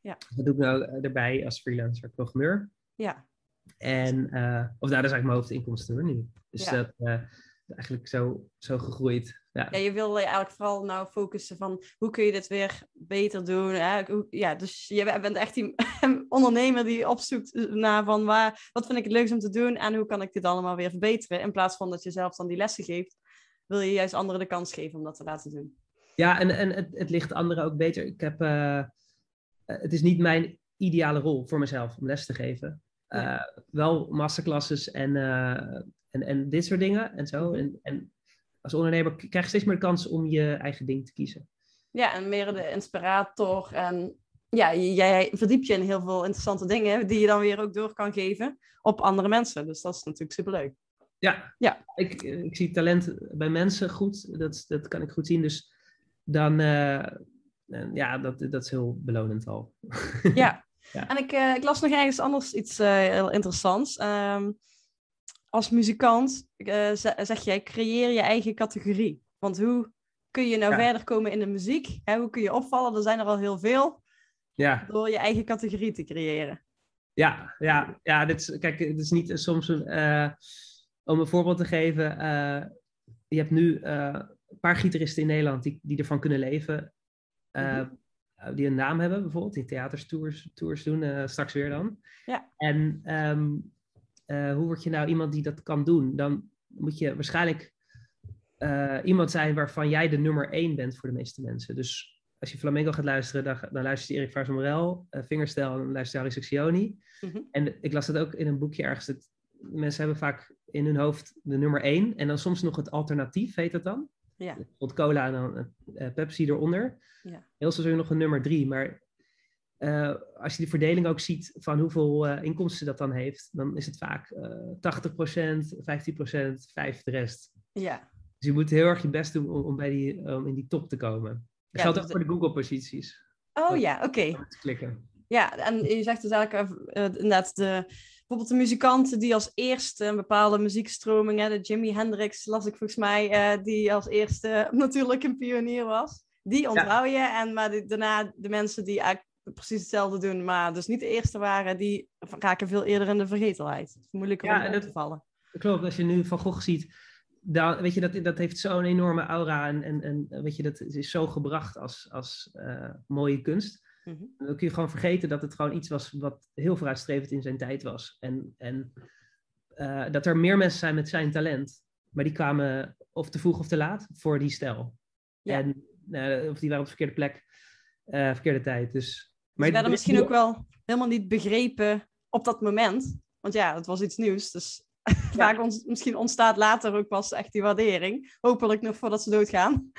Ja. Dat doe ik nou erbij als freelancer programmeur. Ja. En, eh, of nou, dat is eigenlijk mijn hoofdinkomsten nu. Dus Ja. dat uh, eigenlijk zo, zo gegroeid. Ja. ja, je wil je eigenlijk vooral nou focussen van hoe kun je dit weer beter doen. Hè? Ja, dus je bent echt die (laughs) ondernemer die opzoekt naar van waar, wat vind ik het leukst om te doen en hoe kan ik dit allemaal weer verbeteren. In plaats van dat je zelf dan die lessen geeft, wil je juist anderen de kans geven om dat te laten doen. Ja, en, en het, het ligt anderen ook beter. Ik heb, eh, eh, het is niet mijn ideale rol voor mezelf om les te geven. Eh, wel masterclasses en, eh, en, en dit soort dingen en zo. En, en als ondernemer krijg je steeds meer de kans om je eigen ding te kiezen. Ja, en meer de inspirator. En ja, jij verdiept je in heel veel interessante dingen die je dan weer ook door kan geven op andere mensen. Dus dat is natuurlijk superleuk. Ja, Ja. Ik, ik zie talent bij mensen goed. Dat, dat kan ik goed zien. Dus dan, eh, en ja, dat, dat is heel belonend al. Ja. (laughs) Ja. En ik, eh, ik las nog ergens anders iets eh, heel interessants. Ehm, als muzikant eh, ze- zeg jij, creëer je eigen categorie. Want hoe kun je nou Ja. verder komen in de muziek? Hè? Hoe kun je opvallen? Er zijn er al heel veel. Ja. Door je eigen categorie te creëren. Ja, ja, ja dit is, kijk, het is niet soms een, eh, om een voorbeeld te geven. eh, je hebt nu een paar gitaristen in Nederland die, die ervan kunnen leven, Mhm. die een naam hebben, bijvoorbeeld, die theatertours tours doen, straks weer dan. Ja. En ehm, eh, hoe word je nou iemand die dat kan doen? Dan moet je waarschijnlijk eh, iemand zijn waarvan jij de nummer één bent voor de meeste mensen. Dus als je flamenco gaat luisteren, dan, dan luister je Erik Vaars Morel, uh, Fingerstijl en dan luister je Harry. Mhm. En ik las dat ook in een boekje ergens. Dat mensen hebben vaak in hun hoofd de nummer één. En dan soms nog het alternatief, heet dat dan. Ja. Bijvoorbeeld cola en dan eh, Pepsi eronder. Ja. Heel soms nog een nummer drie. Maar eh, als je die verdeling ook ziet van hoeveel eh, inkomsten dat dan heeft, dan is het vaak eh 80%, 15%, 5% de rest. Ja. Dus je moet heel erg je best doen om, om bij die, om in die top te komen. Dat Ja, geldt ook voor de Google-posities. Oh ja, oké. Klikken. Ja, en je zegt dus eigenlijk eh, inderdaad de, bijvoorbeeld de muzikanten die als eerste een bepaalde muziekstroming, hè, de Jimi Hendrix las ik volgens mij, die als eerste (laughs) natuurlijk een pionier was. Die onthoud je en maar die- daarna de mensen die eigenlijk precies hetzelfde doen, maar dus niet de eerste waren, die raken veel eerder in de vergetelheid. Het is moeilijker Ja, om dat- te vallen. Klopt, als je nu Van Gogh ziet, dan, weet je, dat, dat heeft zo'n enorme aura en, en, en weet je, dat is zo gebracht als, als uh, mooie kunst. Mhm. Dan kun je gewoon vergeten dat het gewoon iets was wat heel vooruitstrevend in zijn tijd was. En, en uh, dat er meer mensen zijn met zijn talent, maar die kwamen of te vroeg of te laat voor die stijl. Ja. En, uh, of die waren op de verkeerde plek, verkeerde tijd. Dus, maar werden misschien ook wel helemaal niet begrepen op dat moment. Want ja, het was iets nieuws. Dus (laughs) ja. vaak ons, misschien ontstaat later ook pas echt die waardering. Hopelijk nog voordat ze doodgaan.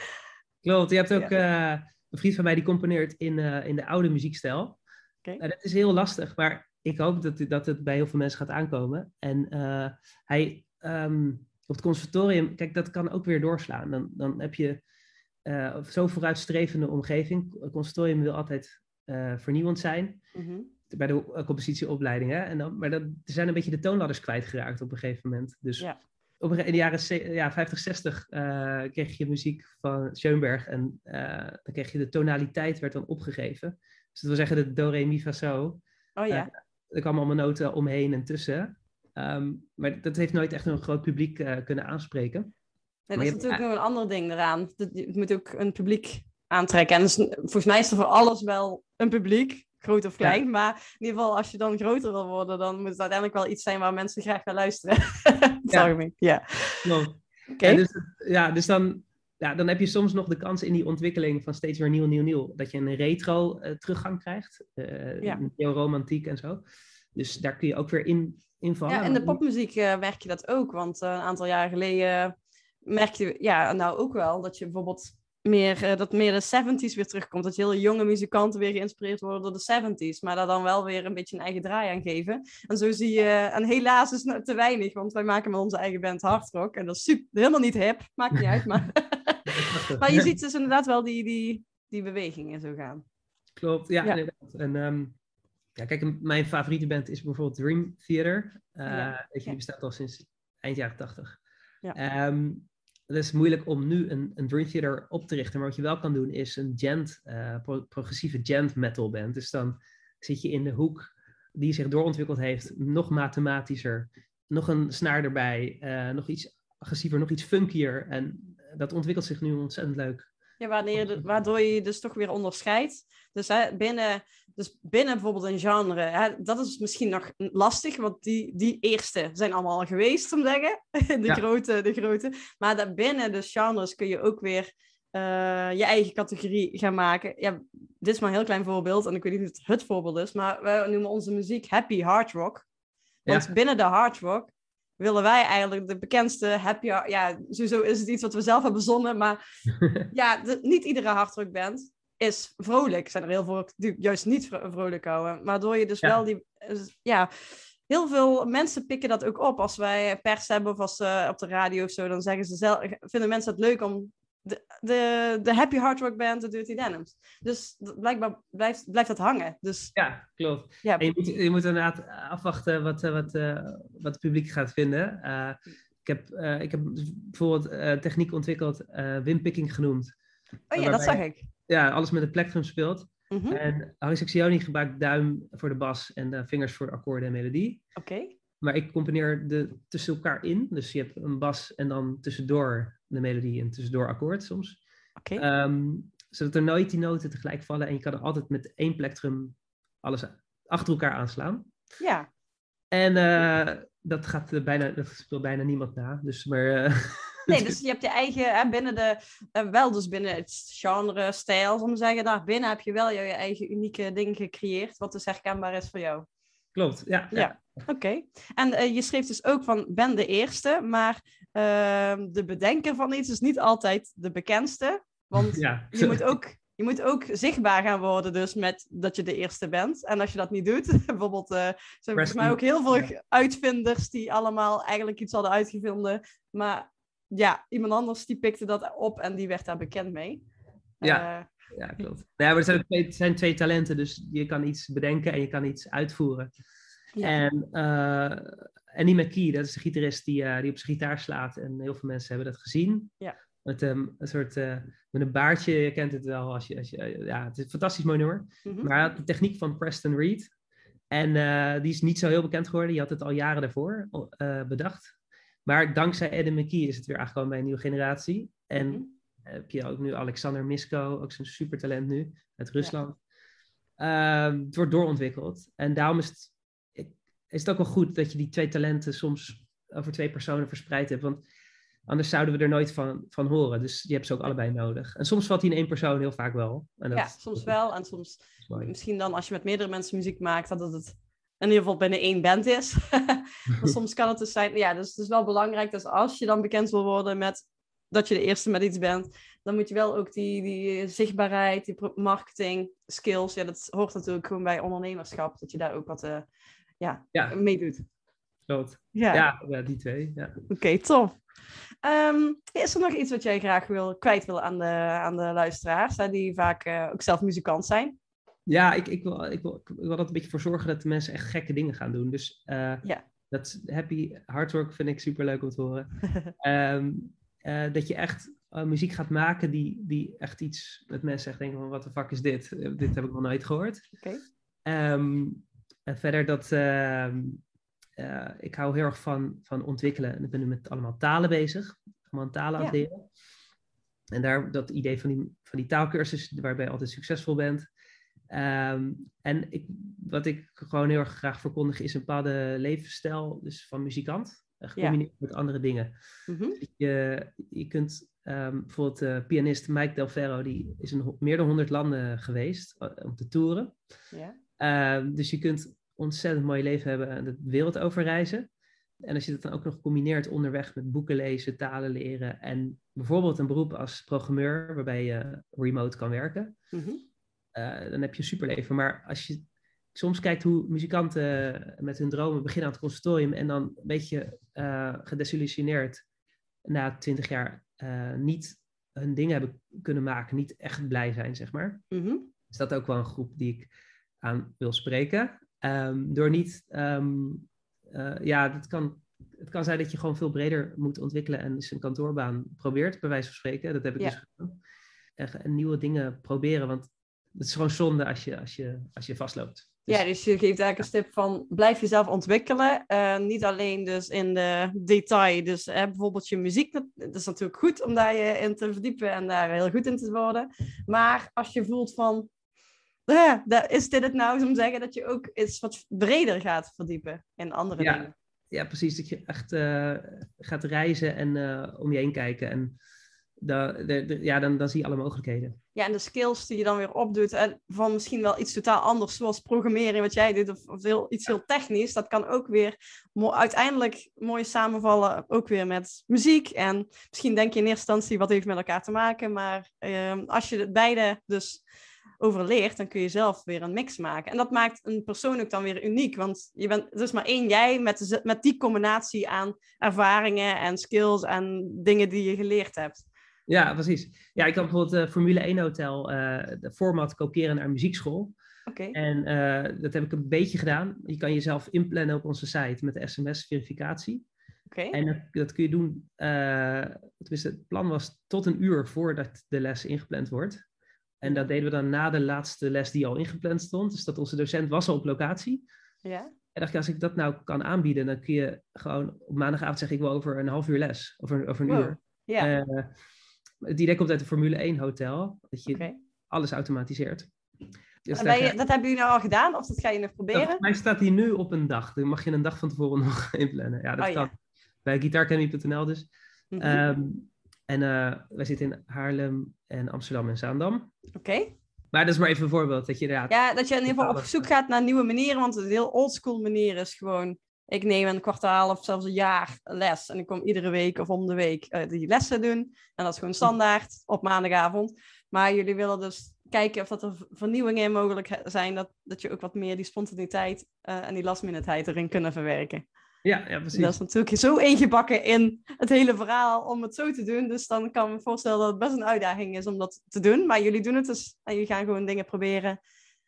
Klopt, je hebt ook ja. uh, een vriend van mij die componeert in, uh, in de oude muziekstijl. Okay. Uh, dat is heel lastig, maar ik hoop dat, dat het bij heel veel mensen gaat aankomen. En hij um, op het conservatorium, kijk, dat kan ook weer doorslaan. Dan, dan heb je zo'n vooruitstrevende omgeving. Het conservatorium wil altijd vernieuwend zijn. Mm -hmm bij de compositieopleiding. Hè? En dan, maar dat, er zijn een beetje de toonladders kwijtgeraakt op een gegeven moment. Dus ja. op een, in de jaren ja, 50, 60 uh, kreeg je muziek van Schoenberg. En dan kreeg je de tonaliteit werd dan opgegeven. Dus dat wil zeggen de do, re, mi, fa, so. Oh ja. Er kwamen allemaal noten omheen en tussen. Um, maar dat heeft nooit echt een groot publiek kunnen aanspreken. Nee, dat is natuurlijk nog een ander ding eraan. Het moet ook een publiek aantrekken. En dus, volgens mij is er voor alles wel een publiek groot of klein. Ja. Maar in ieder geval, als je dan groter wil worden, dan moet het uiteindelijk wel iets zijn waar mensen graag naar luisteren. (laughs) ja. ja. Okay. Ja, dus, ja, dus dan, ja, dan heb je soms nog de kans in die ontwikkeling van steeds weer nieuw, nieuw, nieuw. Dat je een retro uh, teruggang krijgt. Uh, ja. romantiek en zo. Dus daar kun je ook weer in, invallen. Ja, in de popmuziek uh, merk je dat ook. Want een aantal jaar geleden merk je ja, nou ook wel dat je bijvoorbeeld meer, uh, dat meer de 70s weer terugkomt. Dat hele jonge muzikanten weer geïnspireerd worden door de 70s. Maar daar dan wel weer een beetje een eigen draai aan geven. En zo zie je, en helaas is het te weinig, want wij maken met onze eigen band hardrock. En dat is super, helemaal niet hip, maakt niet uit. Maar, (laughs) maar je ziet dus inderdaad wel die, die, die bewegingen zo gaan. Klopt, ja, ja. inderdaad. En um, ja, kijk, mijn favoriete band is bijvoorbeeld Dream Theater. Uh, ja. Die bestaat al sinds eind jaren 80. Ja. Um, het is moeilijk om nu een, een Dream Theater op te richten. Maar wat je wel kan doen is een gent, uh, pro progressieve gent metal band. Dus dan zit je in de hoek die zich doorontwikkeld heeft, nog mathematischer, nog een snaar erbij, uh, nog iets agressiever, nog iets funkier. En dat ontwikkelt zich nu ontzettend leuk. Ja, wanneer de, waardoor je je dus toch weer onderscheidt. Dus, hè, binnen, dus binnen bijvoorbeeld een genre, hè, dat is misschien nog lastig, want die, die eerste zijn allemaal al geweest, om te zeggen. (laughs) De, Ja. grote, de grote. Maar daarbinnen de genres kun je ook weer eh, je eigen categorie gaan maken. Ja, dit is maar een heel klein voorbeeld, en ik weet niet of het het voorbeeld is, maar wij noemen onze muziek happy hard rock. Want Ja. binnen de hard rock willen wij eigenlijk de bekendste happy... Ja, sowieso is het iets wat we zelf hebben bezonnen, maar (laughs) ja, de- niet iedere hardrockband is vrolijk. Er zijn er heel veel die juist niet vro- vrolijk houden. Waardoor je dus Ja. wel die... eh, Ja, heel veel mensen pikken dat ook op. Als wij pers hebben of als ze op de radio of zo, dan zeggen ze zelf, vinden mensen het leuk om de, de, de happy hard rock band, de Dirty Denims. Dus blijkbaar blijft, blijft dat hangen. Dus Ja, klopt. ja, En je moet, je moet inderdaad afwachten wat, eh, wat, eh, wat het publiek gaat vinden. Ik, heb, ik heb bijvoorbeeld techniek ontwikkeld, eh wimpicking genoemd. oh ja, dat zag ik. Ja, alles met het plektrum speelt. Mhm, Oké. En Harry Secchioni gebruikt duim voor de bas en de vingers voor de akkoorden en melodie. Maar ik componeer de tussen elkaar in. Dus je hebt een bas en dan tussendoor de melodie en tussendoor akkoord soms. Oké. Ehm, zodat er nooit die noten tegelijk vallen. En je kan er altijd met één plektrum alles achter elkaar aanslaan. Ja, En eh, dat, gaat bijna, dat speelt bijna niemand na. Dus maar, eh, (laughs) Nee, dus je hebt je eigen, hè, binnen de, eh, wel dus binnen het genre, stijl, om te zeggen, daarbinnen heb je wel je, eigen unieke ding gecreëerd, wat dus herkenbaar is voor jou. klopt. Ja, ja. Ja. Oké. En eh, je schreef dus ook van, ben de eerste, maar ehm, de bedenker van iets is niet altijd de bekendste, want (laughs) Ja. je moet ook... Je moet ook zichtbaar gaan worden, dus met dat je de eerste bent. En als je dat niet doet, (laughs) bijvoorbeeld, eh er zijn volgens mij ook heel veel uitvinders die allemaal eigenlijk iets hadden uitgevonden. Maar ja, iemand anders die pikte dat op en die werd daar bekend mee. Ja. Eh, Ja, klopt. Nou ja, maar er zijn, twee, het zijn twee talenten, dus je kan iets bedenken en je kan iets uitvoeren. Ja. En uh, Annie McKee, dat is de gitarist die, uh, die op zijn gitaar slaat. En heel veel mensen hebben dat gezien. Ja. Met um, een soort, uh, met een baardje, je kent het wel. Als je, als je, ja, het is een fantastisch mooi nummer. mhm. Maar de techniek van Preston Reed. En uh, die is niet zo heel bekend geworden. Die had het al jaren daarvoor uh, bedacht. Maar dankzij Adam McKee is het weer aangekomen bij een nieuwe generatie. En Mhm. heb je ook nu Alexander Misko, ook zo'n supertalent nu, uit Rusland. Ehm, het wordt doorontwikkeld. En daarom is het, is het ook wel goed dat je die twee talenten soms over twee personen verspreid hebt. Want anders zouden we er nooit van, van horen. Dus je hebt ze ook allebei nodig. En soms valt die in één persoon, heel vaak wel. En dat Ja, soms wel en soms misschien dan als je met meerdere mensen muziek maakt, dat het in ieder geval binnen één band is. maar (laughs) (laughs) soms kan het dus zijn, ja, dus het is wel belangrijk dat als je dan bekend wil worden met dat je de eerste met iets bent, dan moet je wel ook die, die zichtbaarheid, die marketing, skills, ja, dat hoort natuurlijk gewoon bij ondernemerschap, dat je daar ook wat eh, ja, Ja. mee doet. Klopt. Ja, Ja, ja, die twee. Ja. oké, tof. Ehm, is er nog iets wat jij graag wil, kwijt wil aan de, aan de luisteraars, hè, die vaak eh, ook zelf muzikant zijn? Ja, ik, ik, wil, ik, wil, ik wil er een beetje voor zorgen dat de mensen echt gekke dingen gaan doen. Dus eh, Ja. dat happy hard work vind ik super leuk om te horen. (laughs) Ehm, eh, dat je echt eh, muziek gaat maken die, die echt iets met mensen echt denken van wat de fuck is dit? Dit heb ik nog nooit gehoord. Oké. Ehm, en verder dat ehm, eh, ik hou heel erg van, van ontwikkelen. En ik ben nu met allemaal talen bezig. Allemaal talen aan het Ja. leren. En daar dat idee van die, van die taalkursus waarbij je altijd succesvol bent. Ehm, en ik, wat ik gewoon heel erg graag verkondig is een bepaalde levensstijl dus van muzikant. eh, Gecombineerd met andere dingen. Mhm. Je, je kunt ehm, bijvoorbeeld eh pianist Mike Del Ferro, die is in meer dan 100 landen geweest eh, om te toeren. Ja. Ehm, dus je kunt ontzettend mooi leven hebben en de wereld overreizen. En als je dat dan ook nog combineert onderweg met boeken lezen, talen leren en bijvoorbeeld een beroep als programmeur waarbij je remote kan werken, Mhm. Eh, dan heb je een superleven. Maar als je soms kijkt hoe muzikanten met hun dromen beginnen aan het conservatorium en dan een beetje eh gedesillusioneerd na twintig jaar eh, niet hun dingen hebben kunnen maken, niet echt blij zijn, zeg maar Mhm. is dat ook wel een groep die ik aan wil spreken. Ehm, door niet, ehm, eh, ja, het kan, het kan zijn dat je gewoon veel breder moet ontwikkelen en dus een kantoorbaan probeert, bij wijze van spreken. Dat heb ik Ja. dus gedaan. En, en nieuwe dingen proberen, want het is gewoon zonde als je, als je, als je vastloopt. Dus- Ja, dus je geeft eigenlijk een tip van blijf jezelf ontwikkelen. Eh, niet alleen dus in de detail. Dus bijvoorbeeld je muziek, dat, is natuurlijk goed om daar je in te verdiepen en daar heel goed in te worden. Maar als je voelt van, da- is dit het nou, om te zeggen dat je ook iets wat breder gaat verdiepen in andere Ja. dingen. ja, precies. Dat je echt eh, gaat reizen en om je heen kijken. En da, de, de- ja, dan, dan zie je alle mogelijkheden. Ja, en de skills die je dan weer opdoet, en van misschien wel iets totaal anders, zoals programmeren, wat jij doet, of, iets heel technisch, dat kan ook weer uiteindelijk mooi samenvallen, ook weer met muziek. En misschien denk je in eerste instantie, wat heeft met elkaar te maken, maar ehm, als je het beide dus overleert, dan kun je zelf weer een mix maken. En dat maakt een persoon ook dan weer uniek, want je bent, het maar één jij met, met die combinatie aan ervaringen en skills en dingen die je geleerd hebt. Ja, precies. Ja, ik had bijvoorbeeld uh, Formule 1 Hotel, uh, de format kopiëren naar muziekschool. Oké. En uh, dat heb ik een beetje gedaan. Je kan jezelf inplannen op onze site met de sms-verificatie. Oké. En dat, dat, kun je doen, uh, het plan was tot een uur voordat de les ingepland wordt. En dat deden we dan na de laatste les die al ingepland stond. Dus dat onze docent was al op locatie. Ja. En dacht ik, als ik dat nou kan aanbieden, dan kun je gewoon op maandagavond zeggen, ik wil over een half uur les. Over, over een Wow. uur. Ja. Uh, het idee komt uit de Formule 1 hotel. Dat je alles automatiseert. Dus En je, dat hebben jullie nou al gedaan of dat ga je nog proberen? Volgens mij staat hij nu op een dag. Dan mag je een dag van tevoren (laughs) nog inplannen. Ja, dat Oh, ja. kan. Bij guitaracademy.nl dus. Mhm. Ehm, en eh, wij zitten in Haarlem en Amsterdam en Zaandam. Oké. Maar dat is maar even een voorbeeld. Dat je inderdaad... Ja, dat je in ieder geval op zoek gaat naar nieuwe manieren. Want een heel oldschool manier is gewoon... Ik neem een kwartaal of zelfs een jaar les. En ik kom iedere week of om de week eh, die lessen doen. En dat is gewoon standaard op maandagavond. Maar jullie willen dus kijken of dat er vernieuwingen in mogelijk zijn. Dat, dat je ook wat meer die spontaniteit eh, en die lastminuteit erin kunnen verwerken. Ja, ja, precies. Dat is natuurlijk zo ingebakken in het hele verhaal om het zo te doen. Dus dan kan ik me voorstellen dat het best een uitdaging is om dat te doen. Maar jullie doen het dus en jullie gaan gewoon dingen proberen.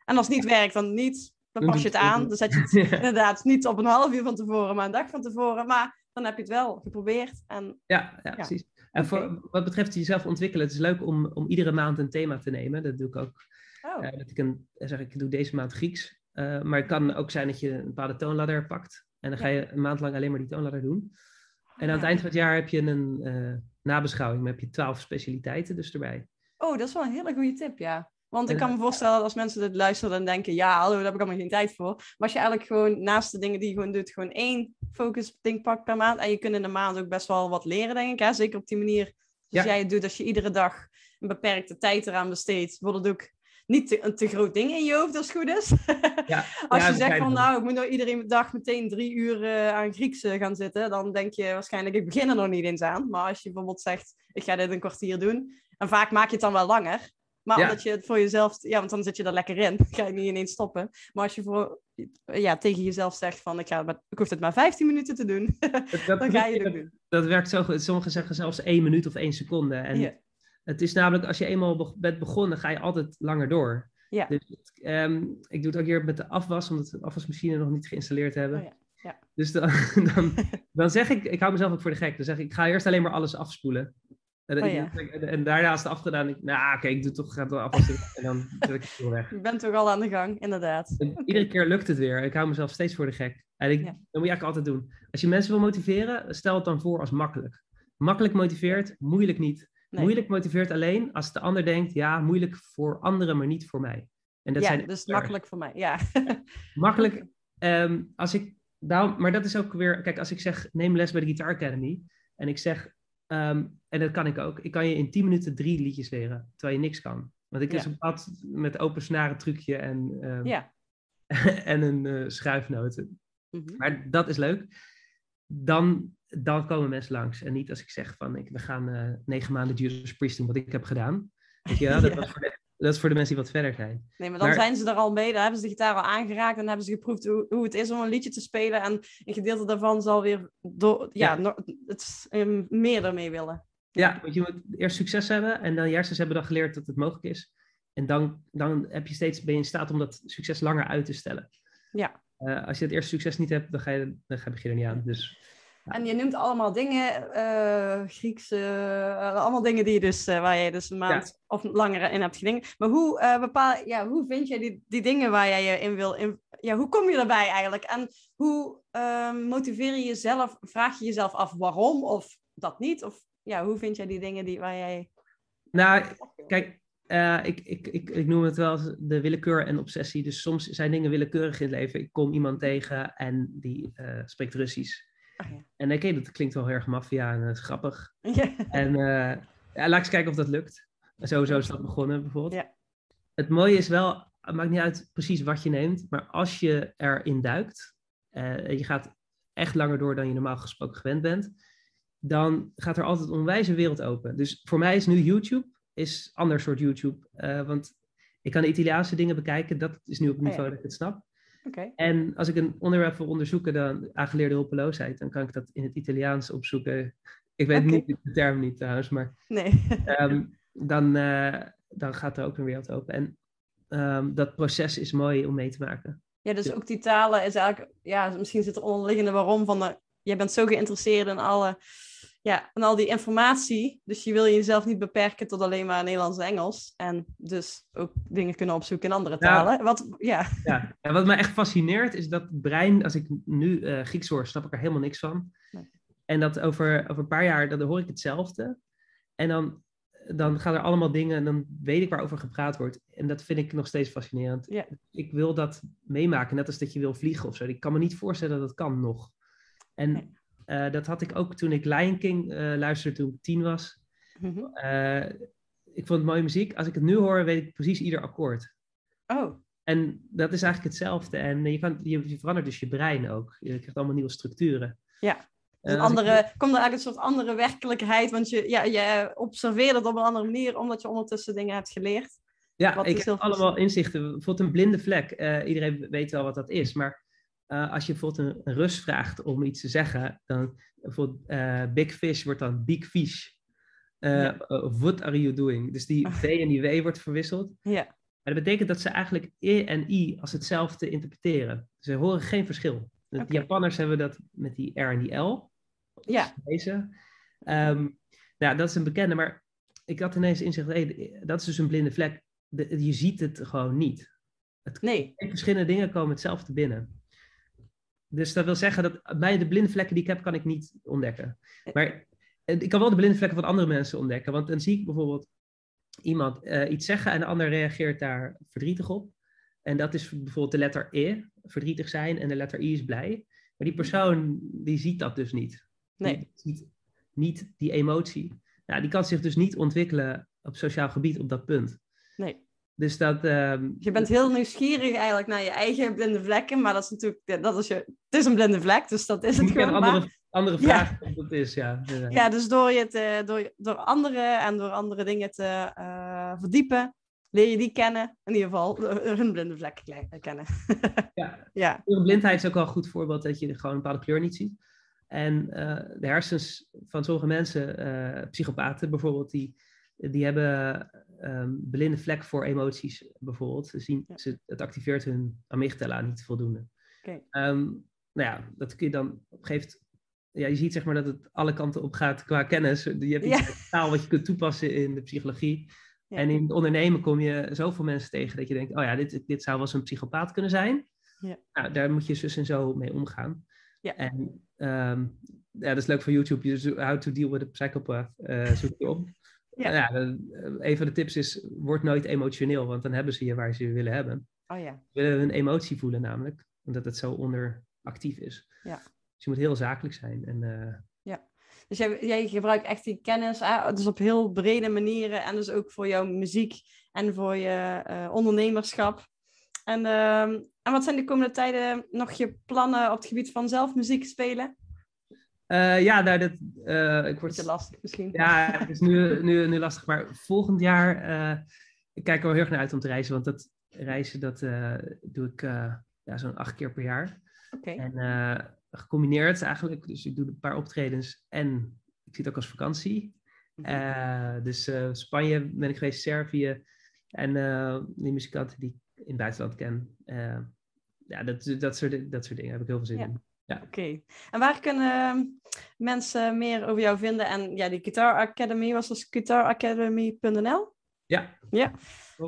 En als het niet werkt, dan niet. Dan pas je het aan. Dan zet je het (laughs) Ja. inderdaad niet op een half uur van tevoren, maar een dag van tevoren. Maar dan heb je het wel geprobeerd. En Ja, ja, precies. En voor, wat betreft jezelf ontwikkelen, het is leuk om, om iedere maand een thema te nemen. Dat doe ik ook. oh, Eh, dat ik een, zeg ik, doe deze maand Grieks. Eh, maar het kan ook zijn dat je een bepaalde toonladder pakt. En dan ga je een maand lang alleen maar die toonladder doen. En aan het eind van het jaar heb je een uh, nabeschouwing. Dan heb je twaalf specialiteiten dus erbij. Oh, dat is wel een hele goede tip, ja. Want ik kan me voorstellen dat als mensen dit luisteren en denken, ja, hallo, daar heb ik allemaal geen tijd voor. Maar als je eigenlijk gewoon naast de dingen die je gewoon doet, gewoon één focus ding pakt per maand. En je kunt in de maand ook best wel wat leren, denk ik. Hè? Zeker op die manier zoals jij het doet. Als je iedere dag een beperkte tijd eraan besteedt, wordt het ook niet te, een te groot ding in je hoofd als het goed is. (laughs) Ja, als je zegt van nou, ik moet nou iedere dag meteen drie uur uh, aan Grieks uh, gaan zitten, dan denk je waarschijnlijk, ik begin er nog niet eens aan. Maar als je bijvoorbeeld zegt, ik ga dit een kwartier doen, en vaak maak je het dan wel langer. Maar omdat je het voor jezelf, ja, want dan zit je er lekker in. (laughs) ga je niet ineens stoppen. Maar als je voor, ja, tegen jezelf zegt van ik, ga ik hoef het maar 15 minuten te doen, (laughs) dat, dan ga je het doen. Dat werkt zo goed. Sommigen zeggen zelfs één minuut of één seconde. En het is namelijk, als je eenmaal bent begonnen, ga je altijd langer door. Ja. Dus um, ik doe het ook hier met de afwas, omdat we de afwasmachine nog niet geïnstalleerd hebben. Oh ja. Ja. Dus dan, (laughs) dan, dan, zeg ik, ik hou mezelf ook voor de gek. Dan zeg ik, ik ga eerst alleen maar alles afspoelen. En, oh, ja. en, daarnaast afgedaan, ik, nou oké, ik doe toch, ga toch afwassen en dan zet ik het weer weg. Je bent toch al aan de gang, inderdaad. (laughs) Iedere keer lukt het weer. Ik hou mezelf steeds voor de gek. En ik, dat moet je eigenlijk altijd doen. Als je mensen wil motiveren, stel het dan voor als makkelijk. Makkelijk motiveert, moeilijk niet. Moeilijk motiveert alleen als de ander denkt, ja, moeilijk voor anderen, maar niet voor mij. En dat ja, zijn dus makkelijk voor mij, ja. (laughs) makkelijk, um, als ik, nou, maar dat is ook weer, kijk, als ik zeg, neem les bij de Guitar Academy, en ik zeg, um, en dat kan ik ook, ik kan je in 10 minuten drie liedjes leren, terwijl je niks kan. Want ik is een pad met open snaren trucje en, um, ja. (laughs) en een uh, schuifnoten. Mm -hmm. Maar dat is leuk. Dan dan komen mensen langs. En niet als ik zeg van ik, we gaan uh, negen maanden Judas Priest doen wat ik heb gedaan. Weet je, (laughs) dat, ja. voor de, dat, is voor de mensen die wat verder zijn. Nee, maar dan zijn ze er al mee. Dan hebben ze de gitaar al aangeraakt. En hebben ze geproefd hoe, hoe het is om een liedje te spelen. En een gedeelte daarvan zal weer door, ja, ja. het, um, meer ermee willen. Ja, want je moet eerst succes hebben. En dan juist hebben dan geleerd dat het mogelijk is. En dan, dan heb je steeds, ben je in staat om dat succes langer uit te stellen. Ja. Uh, als je het eerste succes niet hebt, dan ga je, dan ga je er niet aan. Dus en je noemt allemaal dingen, uh, Griekse, uh, allemaal dingen die je dus, uh, waar je dus een maand of langer in hebt gedingen. Maar hoe, bepaal, ja, hoe vind je die, die dingen waar jij je in wil, in, ja, hoe kom je erbij eigenlijk? En hoe ehm, motiveer je jezelf, vraag je jezelf af waarom of dat niet? Of ja, hoe vind jij die dingen die, waar jij... Nou, kijk, ik, ik, ik, ik noem het wel de willekeur en obsessie. Dus soms zijn dingen willekeurig in het leven. Ik kom iemand tegen en die spreekt Russisch. Oh, ja. En oké, dat klinkt wel heel erg maffia en uh, grappig. (laughs) Ja. En uh, ja, laat ik eens kijken of dat lukt. Sowieso is dat begonnen bijvoorbeeld. Ja. Het mooie is wel, het maakt niet uit precies wat je neemt, maar als je erin duikt, uh, je gaat echt langer door dan je normaal gesproken gewend bent, dan gaat er altijd een onwijze wereld open. Dus voor mij is nu YouTube is ander soort YouTube. want ik kan de Italiaanse dingen bekijken, dat is nu op het oh niveau dat ik het snap. En als ik een onderwerp wil onderzoeken, dan aangeleerde hulpeloosheid, dan kan ik dat in het Italiaans opzoeken. Ik weet niet de term niet trouwens, maar nee. um, dan, uh, dan gaat er ook een wereld open. En um, dat proces is mooi om mee te maken. Ja, dus ook die talen is eigenlijk, ja, misschien zit er onderliggende waarom van, de, jij bent zo geïnteresseerd in alle ja, en al die informatie. Dus je wil jezelf niet beperken tot alleen maar Nederlands en Engels. En dus ook dingen kunnen opzoeken in andere talen. wat, ja. Ja. ja. wat me echt fascineert is dat het brein, als ik nu uh, Grieks hoor, snap ik er helemaal niks van. Nee. En dat over, over een paar jaar, dan hoor ik hetzelfde. En dan, dan gaan er allemaal dingen en dan weet ik waarover gepraat wordt. En dat vind ik nog steeds fascinerend. Ja. Ik wil dat meemaken, net als dat je wil vliegen of zo. Ik kan me niet voorstellen dat dat kan nog. En uh, dat had ik ook toen ik Lion King uh, luisterde toen ik tien was. Mm -hmm. uh, ik vond het mooie muziek. Als ik het nu hoor, weet ik precies ieder akkoord. Oh. En dat is eigenlijk hetzelfde. En je, kan, je, je verandert dus je brein ook. Je krijgt allemaal nieuwe structuren. Ja. Dus een andere, ik... komt er eigenlijk een soort andere werkelijkheid, want je, ja, je observeert het op een andere manier, omdat je ondertussen dingen hebt geleerd. Ja, ik heb allemaal inzichten. Bijvoorbeeld een blinde vlek. iedereen weet wel wat dat is, maar uh, als je bijvoorbeeld een, rust vraagt om iets te zeggen, dan bijvoorbeeld uh, big fish wordt dan big fish. Uh, ja. what are you doing? Dus die V en die W wordt verwisseld. Ja. Maar dat betekent dat ze eigenlijk E en I als hetzelfde interpreteren. Ze horen geen verschil. De okay. Japanners hebben dat met die R en die L. Ja. Deze. Um, nou, dat is een bekende, maar ik had ineens inzicht, hey, dat is dus een blinde vlek. De, je ziet het gewoon niet. Het, nee. Verschillende dingen komen hetzelfde binnen. Dus dat wil zeggen dat bij de blinde vlekken die ik heb, kan ik niet ontdekken. Maar eh, ik kan wel de blinde vlekken van andere mensen ontdekken. Want dan zie ik bijvoorbeeld iemand eh, iets zeggen en de ander reageert daar verdrietig op. En dat is bijvoorbeeld de letter E, verdrietig zijn, en de letter I is blij. Maar die persoon, die ziet dat dus niet. Nee. Die ziet niet die emotie. Ja, die kan zich dus niet ontwikkelen op sociaal gebied op dat punt. Nee. Dus dat... ehm, Je bent heel nieuwsgierig eigenlijk naar je eigen blinde vlekken, maar dat is natuurlijk, ja, dat is je, het is een blinde vlek, dus dat is het gewoon. een maar- andere, andere Ja. vraag wat dat is, ja. Ja. Ja, dus door, je te, door, door anderen en door andere dingen te eh, verdiepen, leer je die kennen. In ieder geval eh, hun blinde vlek kennen. Ja. (laughs) ja. Blindheid is ook wel een goed voorbeeld dat je gewoon een bepaalde kleur niet ziet. En eh, de hersens van sommige mensen, eh, psychopaten bijvoorbeeld, die, die hebben ehm blinde vlek voor emoties bijvoorbeeld. Ze zien, Ja. ze, het activeert hun amygdala niet voldoende. Oké. Ehm, nou ja, dat kun je dan op gegeven ja, je ziet zeg maar dat het alle kanten op gaat qua kennis. Je hebt iets Ja. taal wat je kunt toepassen in de psychologie. Ja. En in het ondernemen kom je zoveel mensen tegen dat je denkt, oh ja, dit, dit zou wel eens een psychopaat kunnen zijn. Ja. Nou, daar moet je zus en zo mee omgaan. Ja. En ehm, ja, dat is leuk voor YouTube. How to deal with a psychopath eh, zoek je op. Ja. ja. dan, eh, een van de tips is, word nooit emotioneel, want dan hebben ze je waar ze je willen hebben. Oh ja. Ze willen hun emotie voelen namelijk, omdat het zo onderactief is. Ja. Dus je moet heel zakelijk zijn. En, eh, Dus jij, jij gebruikt echt die kennis, hè? dus op heel brede manieren. En dus ook voor jouw muziek en voor je eh, ondernemerschap. En, ehm, en wat zijn de komende tijden nog je plannen op het gebied van zelf muziek spelen? Eh, ja, nou, dat, eh, ik word Beetje lastig misschien. Ja, het is nu, nu, nu lastig. Maar volgend jaar, eh, ik kijk er wel heel erg naar uit om te reizen. Want dat reizen, dat doe ik ja, zo'n acht keer per jaar. Oké. En gecombineerd eigenlijk. Dus ik doe een paar optredens en ik zie het ook als vakantie. Mhm. Dus Spanje ben ik geweest, Servië. En die muzikanten die ik in het buitenland ken. Ja, dat, dat, soort, dat soort dingen heb ik heel veel zin Ja. in. Oké. En waar kunnen mensen meer over jou vinden? En ja, die Guitar Academy was dus guitaracademy.nl. Ja, Ja.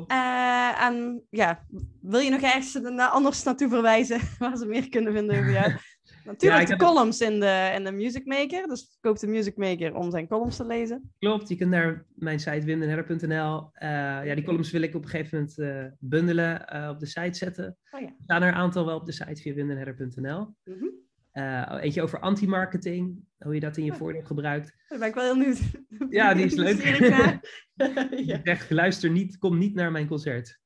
Eh, en ja, wil je nog ergens naar anders naartoe verwijzen (laughs) waar ze meer kunnen vinden over jou? (laughs) Natuurlijk de columns in de, in de Music Maker. Dus koop de Music Maker om zijn columns te lezen. Klopt, je kunt naar mijn site wimdenherder.nl. Eh ja, die columns wil ik op een gegeven moment eh, bundelen, eh, op de site zetten. Oh ja. Er staan er een aantal wel op de site via wimdenherder.nl. Mhm. Eh, eentje over anti-marketing, hoe je dat in je Oh. voordeel gebruikt. Daar ben ik wel heel nieuw. (laughs) Ja, die is leuk. (laughs) ja. Zegt, luister niet, kom niet naar mijn concert.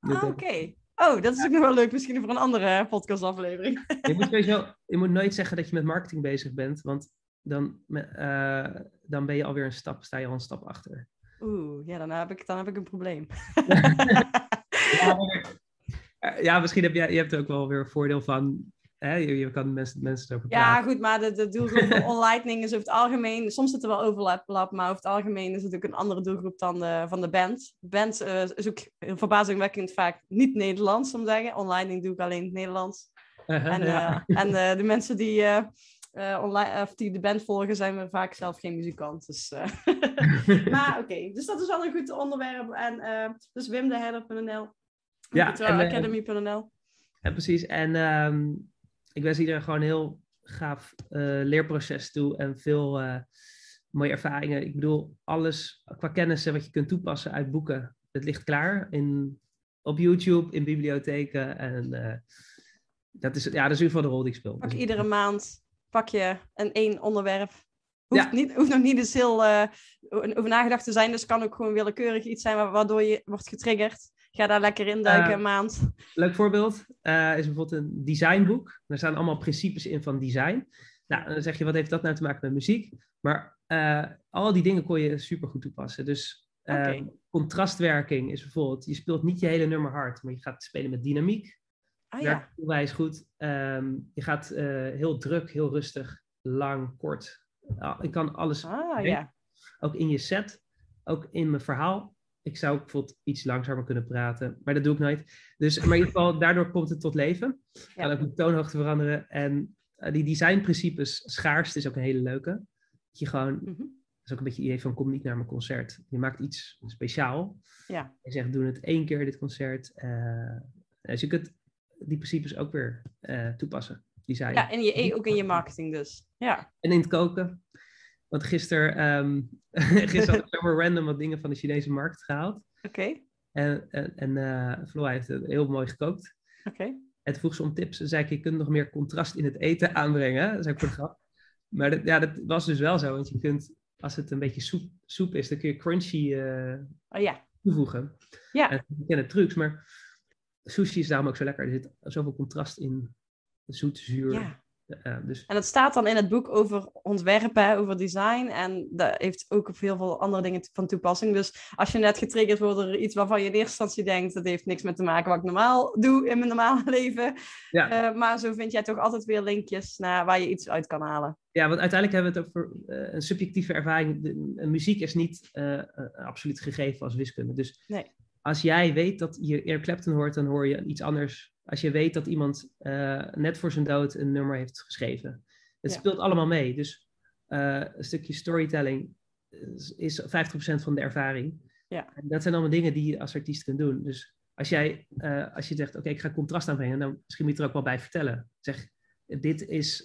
Ah, Oké. Oh, dat is ook nog wel leuk. Misschien voor een andere podcastaflevering. (laughs) je, moet sowieso, je moet nooit zeggen dat je met marketing bezig bent, want dan, eh, dan ben je alweer een stap, sta je al een stap achter. Oeh, ja, dan heb ik, dan heb ik een probleem. Ja, maar- ja, misschien heb jij je hebt er ook wel weer een voordeel van. Hè? Je, je kan mensen, mensen Ja, praten. goed, maar de, de doelgroep van (laughs) OnLightning is over het algemeen... Soms zit er wel overlap, maar over het algemeen is het ook een andere doelgroep dan de, van de band. De band eh, is ook verbazingwekkend vaak niet Nederlands, om te zeggen. OnLightning doe ik alleen in het Nederlands. Uh-huh, En, ja. eh, en (laughs) eh, de mensen die, online, of die de band volgen, zijn we vaak zelf geen muzikant. Dus, (laughs) maar oké, dus dat is wel een goed onderwerp. En dus wimdeherder.nl, Ja. Ja, precies. En ehm, ik wens iedereen gewoon een heel gaaf eh, leerproces toe en veel eh, mooie ervaringen. Ik bedoel, alles qua kennis wat je kunt toepassen uit boeken, het ligt klaar in, op YouTube, in bibliotheken. En eh, dat, is, ja, dat is in ieder geval de rol die ik speel. Pak iedere maand pak je een één onderwerp. Hoeft, Ja. niet, hoeft nog niet eens heel over nagedacht te zijn. Dus het kan ook gewoon willekeurig iets zijn wa- waardoor je wordt getriggerd. Ga daar lekker in duiken Eh, een maand. Leuk voorbeeld eh, is bijvoorbeeld een designboek. Daar staan allemaal principes in van design. Nou, dan zeg je, wat heeft dat nou te maken met muziek? Maar eh, al die dingen kon je super goed toepassen. Dus contrastwerking is bijvoorbeeld, je speelt niet je hele nummer hard, maar je gaat spelen met dynamiek. Ah ja, onwijs goed. Ehm, je gaat heel druk, heel rustig, lang, kort. Ja, ik kan alles, ah, ja. ook in je set, ook in mijn verhaal. Ik zou bijvoorbeeld iets langzamer kunnen praten, maar dat doe ik nooit. Dus, maar in ieder geval, daardoor komt het tot leven. Ja. Kan ook de toonhoogte veranderen. En eh, die designprincipes, schaarste is ook een hele leuke. Dat je gewoon, Mhm. dat is ook een beetje het idee van, kom niet naar mijn concert. Je maakt iets speciaal. Ja. Je zegt, doe het één keer dit concert. Eh, dus je kunt die principes ook weer eh, toepassen. design. Ja, en je, ook in je marketing dus. Ja. En in het koken. Want gisteren, um, (laughs) gisteren had ik zomaar random wat dingen van de Chinese markt gehaald. Oké. En, en, en uh, Flo heeft het heel mooi gekookt. Oké. En toen vroeg ze om tips. En zei ik, je kunt nog meer contrast in het eten aanbrengen. Dat is ook voor de grap. Maar dat, ja, dat was dus wel zo. Want je kunt, als het een beetje soep, soep is, dan kun je crunchy uh, oh, ja. toevoegen. Ja. En ik ken de trucs, maar sushi is daarom ook zo lekker. Er zit zoveel contrast in. Zoet, zuur. Ja. Uh, dus... En dat staat dan in het boek over ontwerpen, over design. En dat heeft ook op heel veel andere dingen van toepassing. Dus als je net getriggerd wordt door iets waarvan je in eerste instantie denkt... dat heeft niks met te maken wat ik normaal doe in mijn normale (laughs) leven. Ja. Uh, maar zo vind jij toch altijd weer linkjes naar waar je iets uit kan halen. Ja, want uiteindelijk hebben we het over uh, een subjectieve ervaring. De, muziek is niet absoluut gegeven als wiskunde. Dus nee. als jij weet dat je Eric Clapton hoort... dan hoor je iets anders als je weet dat iemand uh, net voor zijn dood een nummer heeft geschreven. Het Ja. speelt allemaal mee. Dus uh, een stukje storytelling is, is 50% van de ervaring. Ja. En dat zijn allemaal dingen die je als artiest kunt doen. Dus als, jij, uh, als je zegt, oké, ik ga contrast aanbrengen, dan misschien moet je er ook wel bij vertellen. Zeg, dit, is,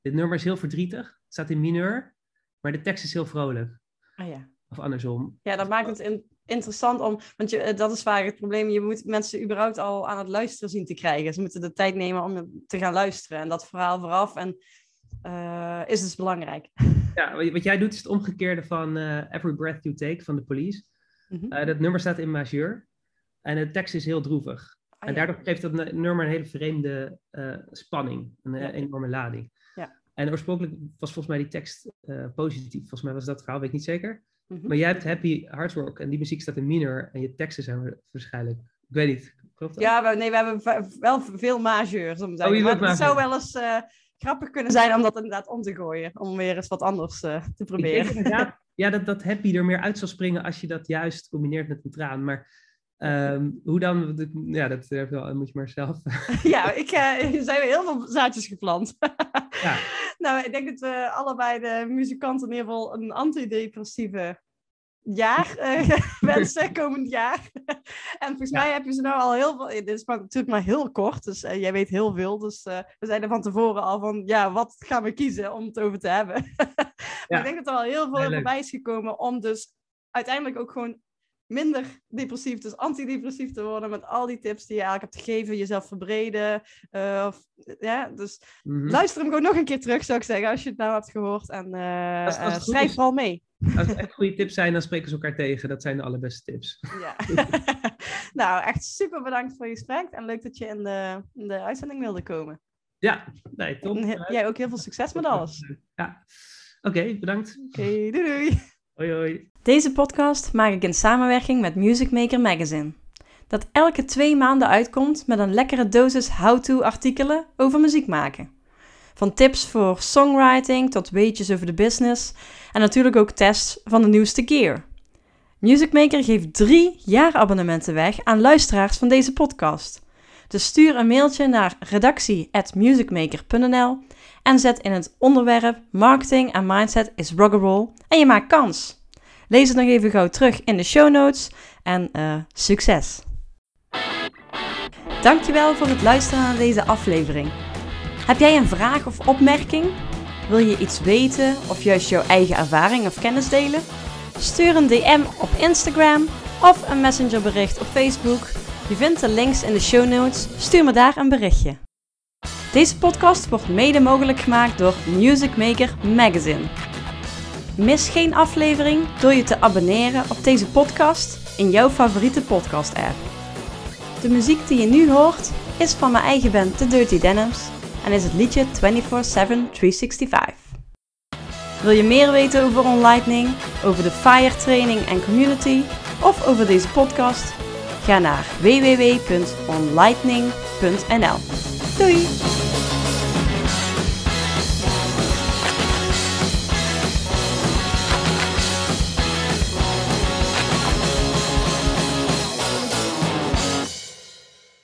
dit nummer is heel verdrietig, het staat in mineur, maar de tekst is heel vrolijk. Ah, ja. Of andersom. Ja, dat maakt het in, interessant om, want je, dat is vaak het probleem. Je moet mensen überhaupt al aan het luisteren zien te krijgen. Ze moeten de tijd nemen om te gaan luisteren en dat verhaal vooraf. En uh, is dus belangrijk. Ja, wat jij doet is het omgekeerde van uh, Every Breath You Take van de Police. Mm -hmm. uh, dat nummer staat in majeur en de tekst is heel droevig. Ah, en ja. daardoor geeft dat nummer een hele vreemde spanning, een Ja. enorme lading. Ja. En oorspronkelijk was volgens mij die tekst positief. Volgens mij was dat verhaal, weet ik niet zeker. Mhm. Maar jij hebt Happy Hard Rock en die muziek staat in minor en je teksten zijn waarschijnlijk, ik weet niet, klopt dat? Ja, we, nee, we hebben wel veel majeurs. Om te Oh, zeggen. maar het zou wel eens eh, grappig kunnen zijn om dat inderdaad om te gooien. Om weer eens wat anders eh, te Ik denk proberen. inderdaad (laughs) ja, dat, dat Happy er meer uit zal springen als je dat juist combineert met een traan. Maar ehm, hoe dan, ja, dat moet je maar zelf. (laughs) ja, ik, er zijn heel veel zaadjes geplant. ja. (laughs) (laughs) Nou, ik denk dat we allebei de muzikanten in ieder geval een antidepressieve jaar eh, (laughs) wensen komend jaar. (laughs) en volgens Ja. mij heb je ze nou al heel veel. Dit is maar, natuurlijk maar heel kort, dus eh, jij weet heel veel. Dus eh, we zijn er van tevoren al van, ja, wat gaan we kiezen om het over te hebben? maar Ja. ik denk dat er al heel veel Heel voorbij is gekomen om dus uiteindelijk ook gewoon minder depressief, dus antidepressief te worden met al die tips die je eigenlijk hebt gegeven, jezelf verbreden. eh, of, ja, dus Mhm. luister hem gewoon nog een keer terug, zou ik zeggen, als je het nou hebt gehoord. En eh, Als- als het eh, schrijf is. vooral mee. Als het echt goede tips zijn, dan spreken ze elkaar tegen. Dat zijn de allerbeste tips. Ja. (laughs) nou, echt super bedankt voor je gesprek en leuk dat je in de, in de uitzending wilde komen. Ja, nee, top. En jij ook heel veel succes met alles. Ja, oké, bedankt. Oké, doei doei. Hoi, hoi. Deze podcast maak ik in samenwerking met Music Maker Magazine. Dat elke twee maanden uitkomt met een lekkere dosis how-to artikelen over muziek maken. Van tips voor songwriting tot weetjes over de business en natuurlijk ook tests van de nieuwste gear. Music Maker geeft drie jaarabonnementen weg aan luisteraars van deze podcast. Dus stuur een mailtje naar redactie@musicmaker.nl en zet in het onderwerp marketing en mindset is rock'n'roll en je maakt kans. Lees het nog even gauw terug in de show notes en eh, succes! Dankjewel voor het luisteren naar deze aflevering. Heb jij een vraag of opmerking? Wil je iets weten of juist jouw eigen ervaring of kennis delen? Stuur een DM op Instagram of een messengerbericht op Facebook. Je vindt de links in de show notes. Stuur me daar een berichtje. Deze podcast wordt mede mogelijk gemaakt door Music Maker Magazine. Mis geen aflevering door je te abonneren op deze podcast in jouw favoriete podcast-app. De muziek die je nu hoort is van mijn eigen band The Dirty Denims en is het liedje 24-7 365. Wil je meer weten over OnLightning, over de FIRE training en community of over deze podcast? Ga naar www.onlightning.nl. Doei!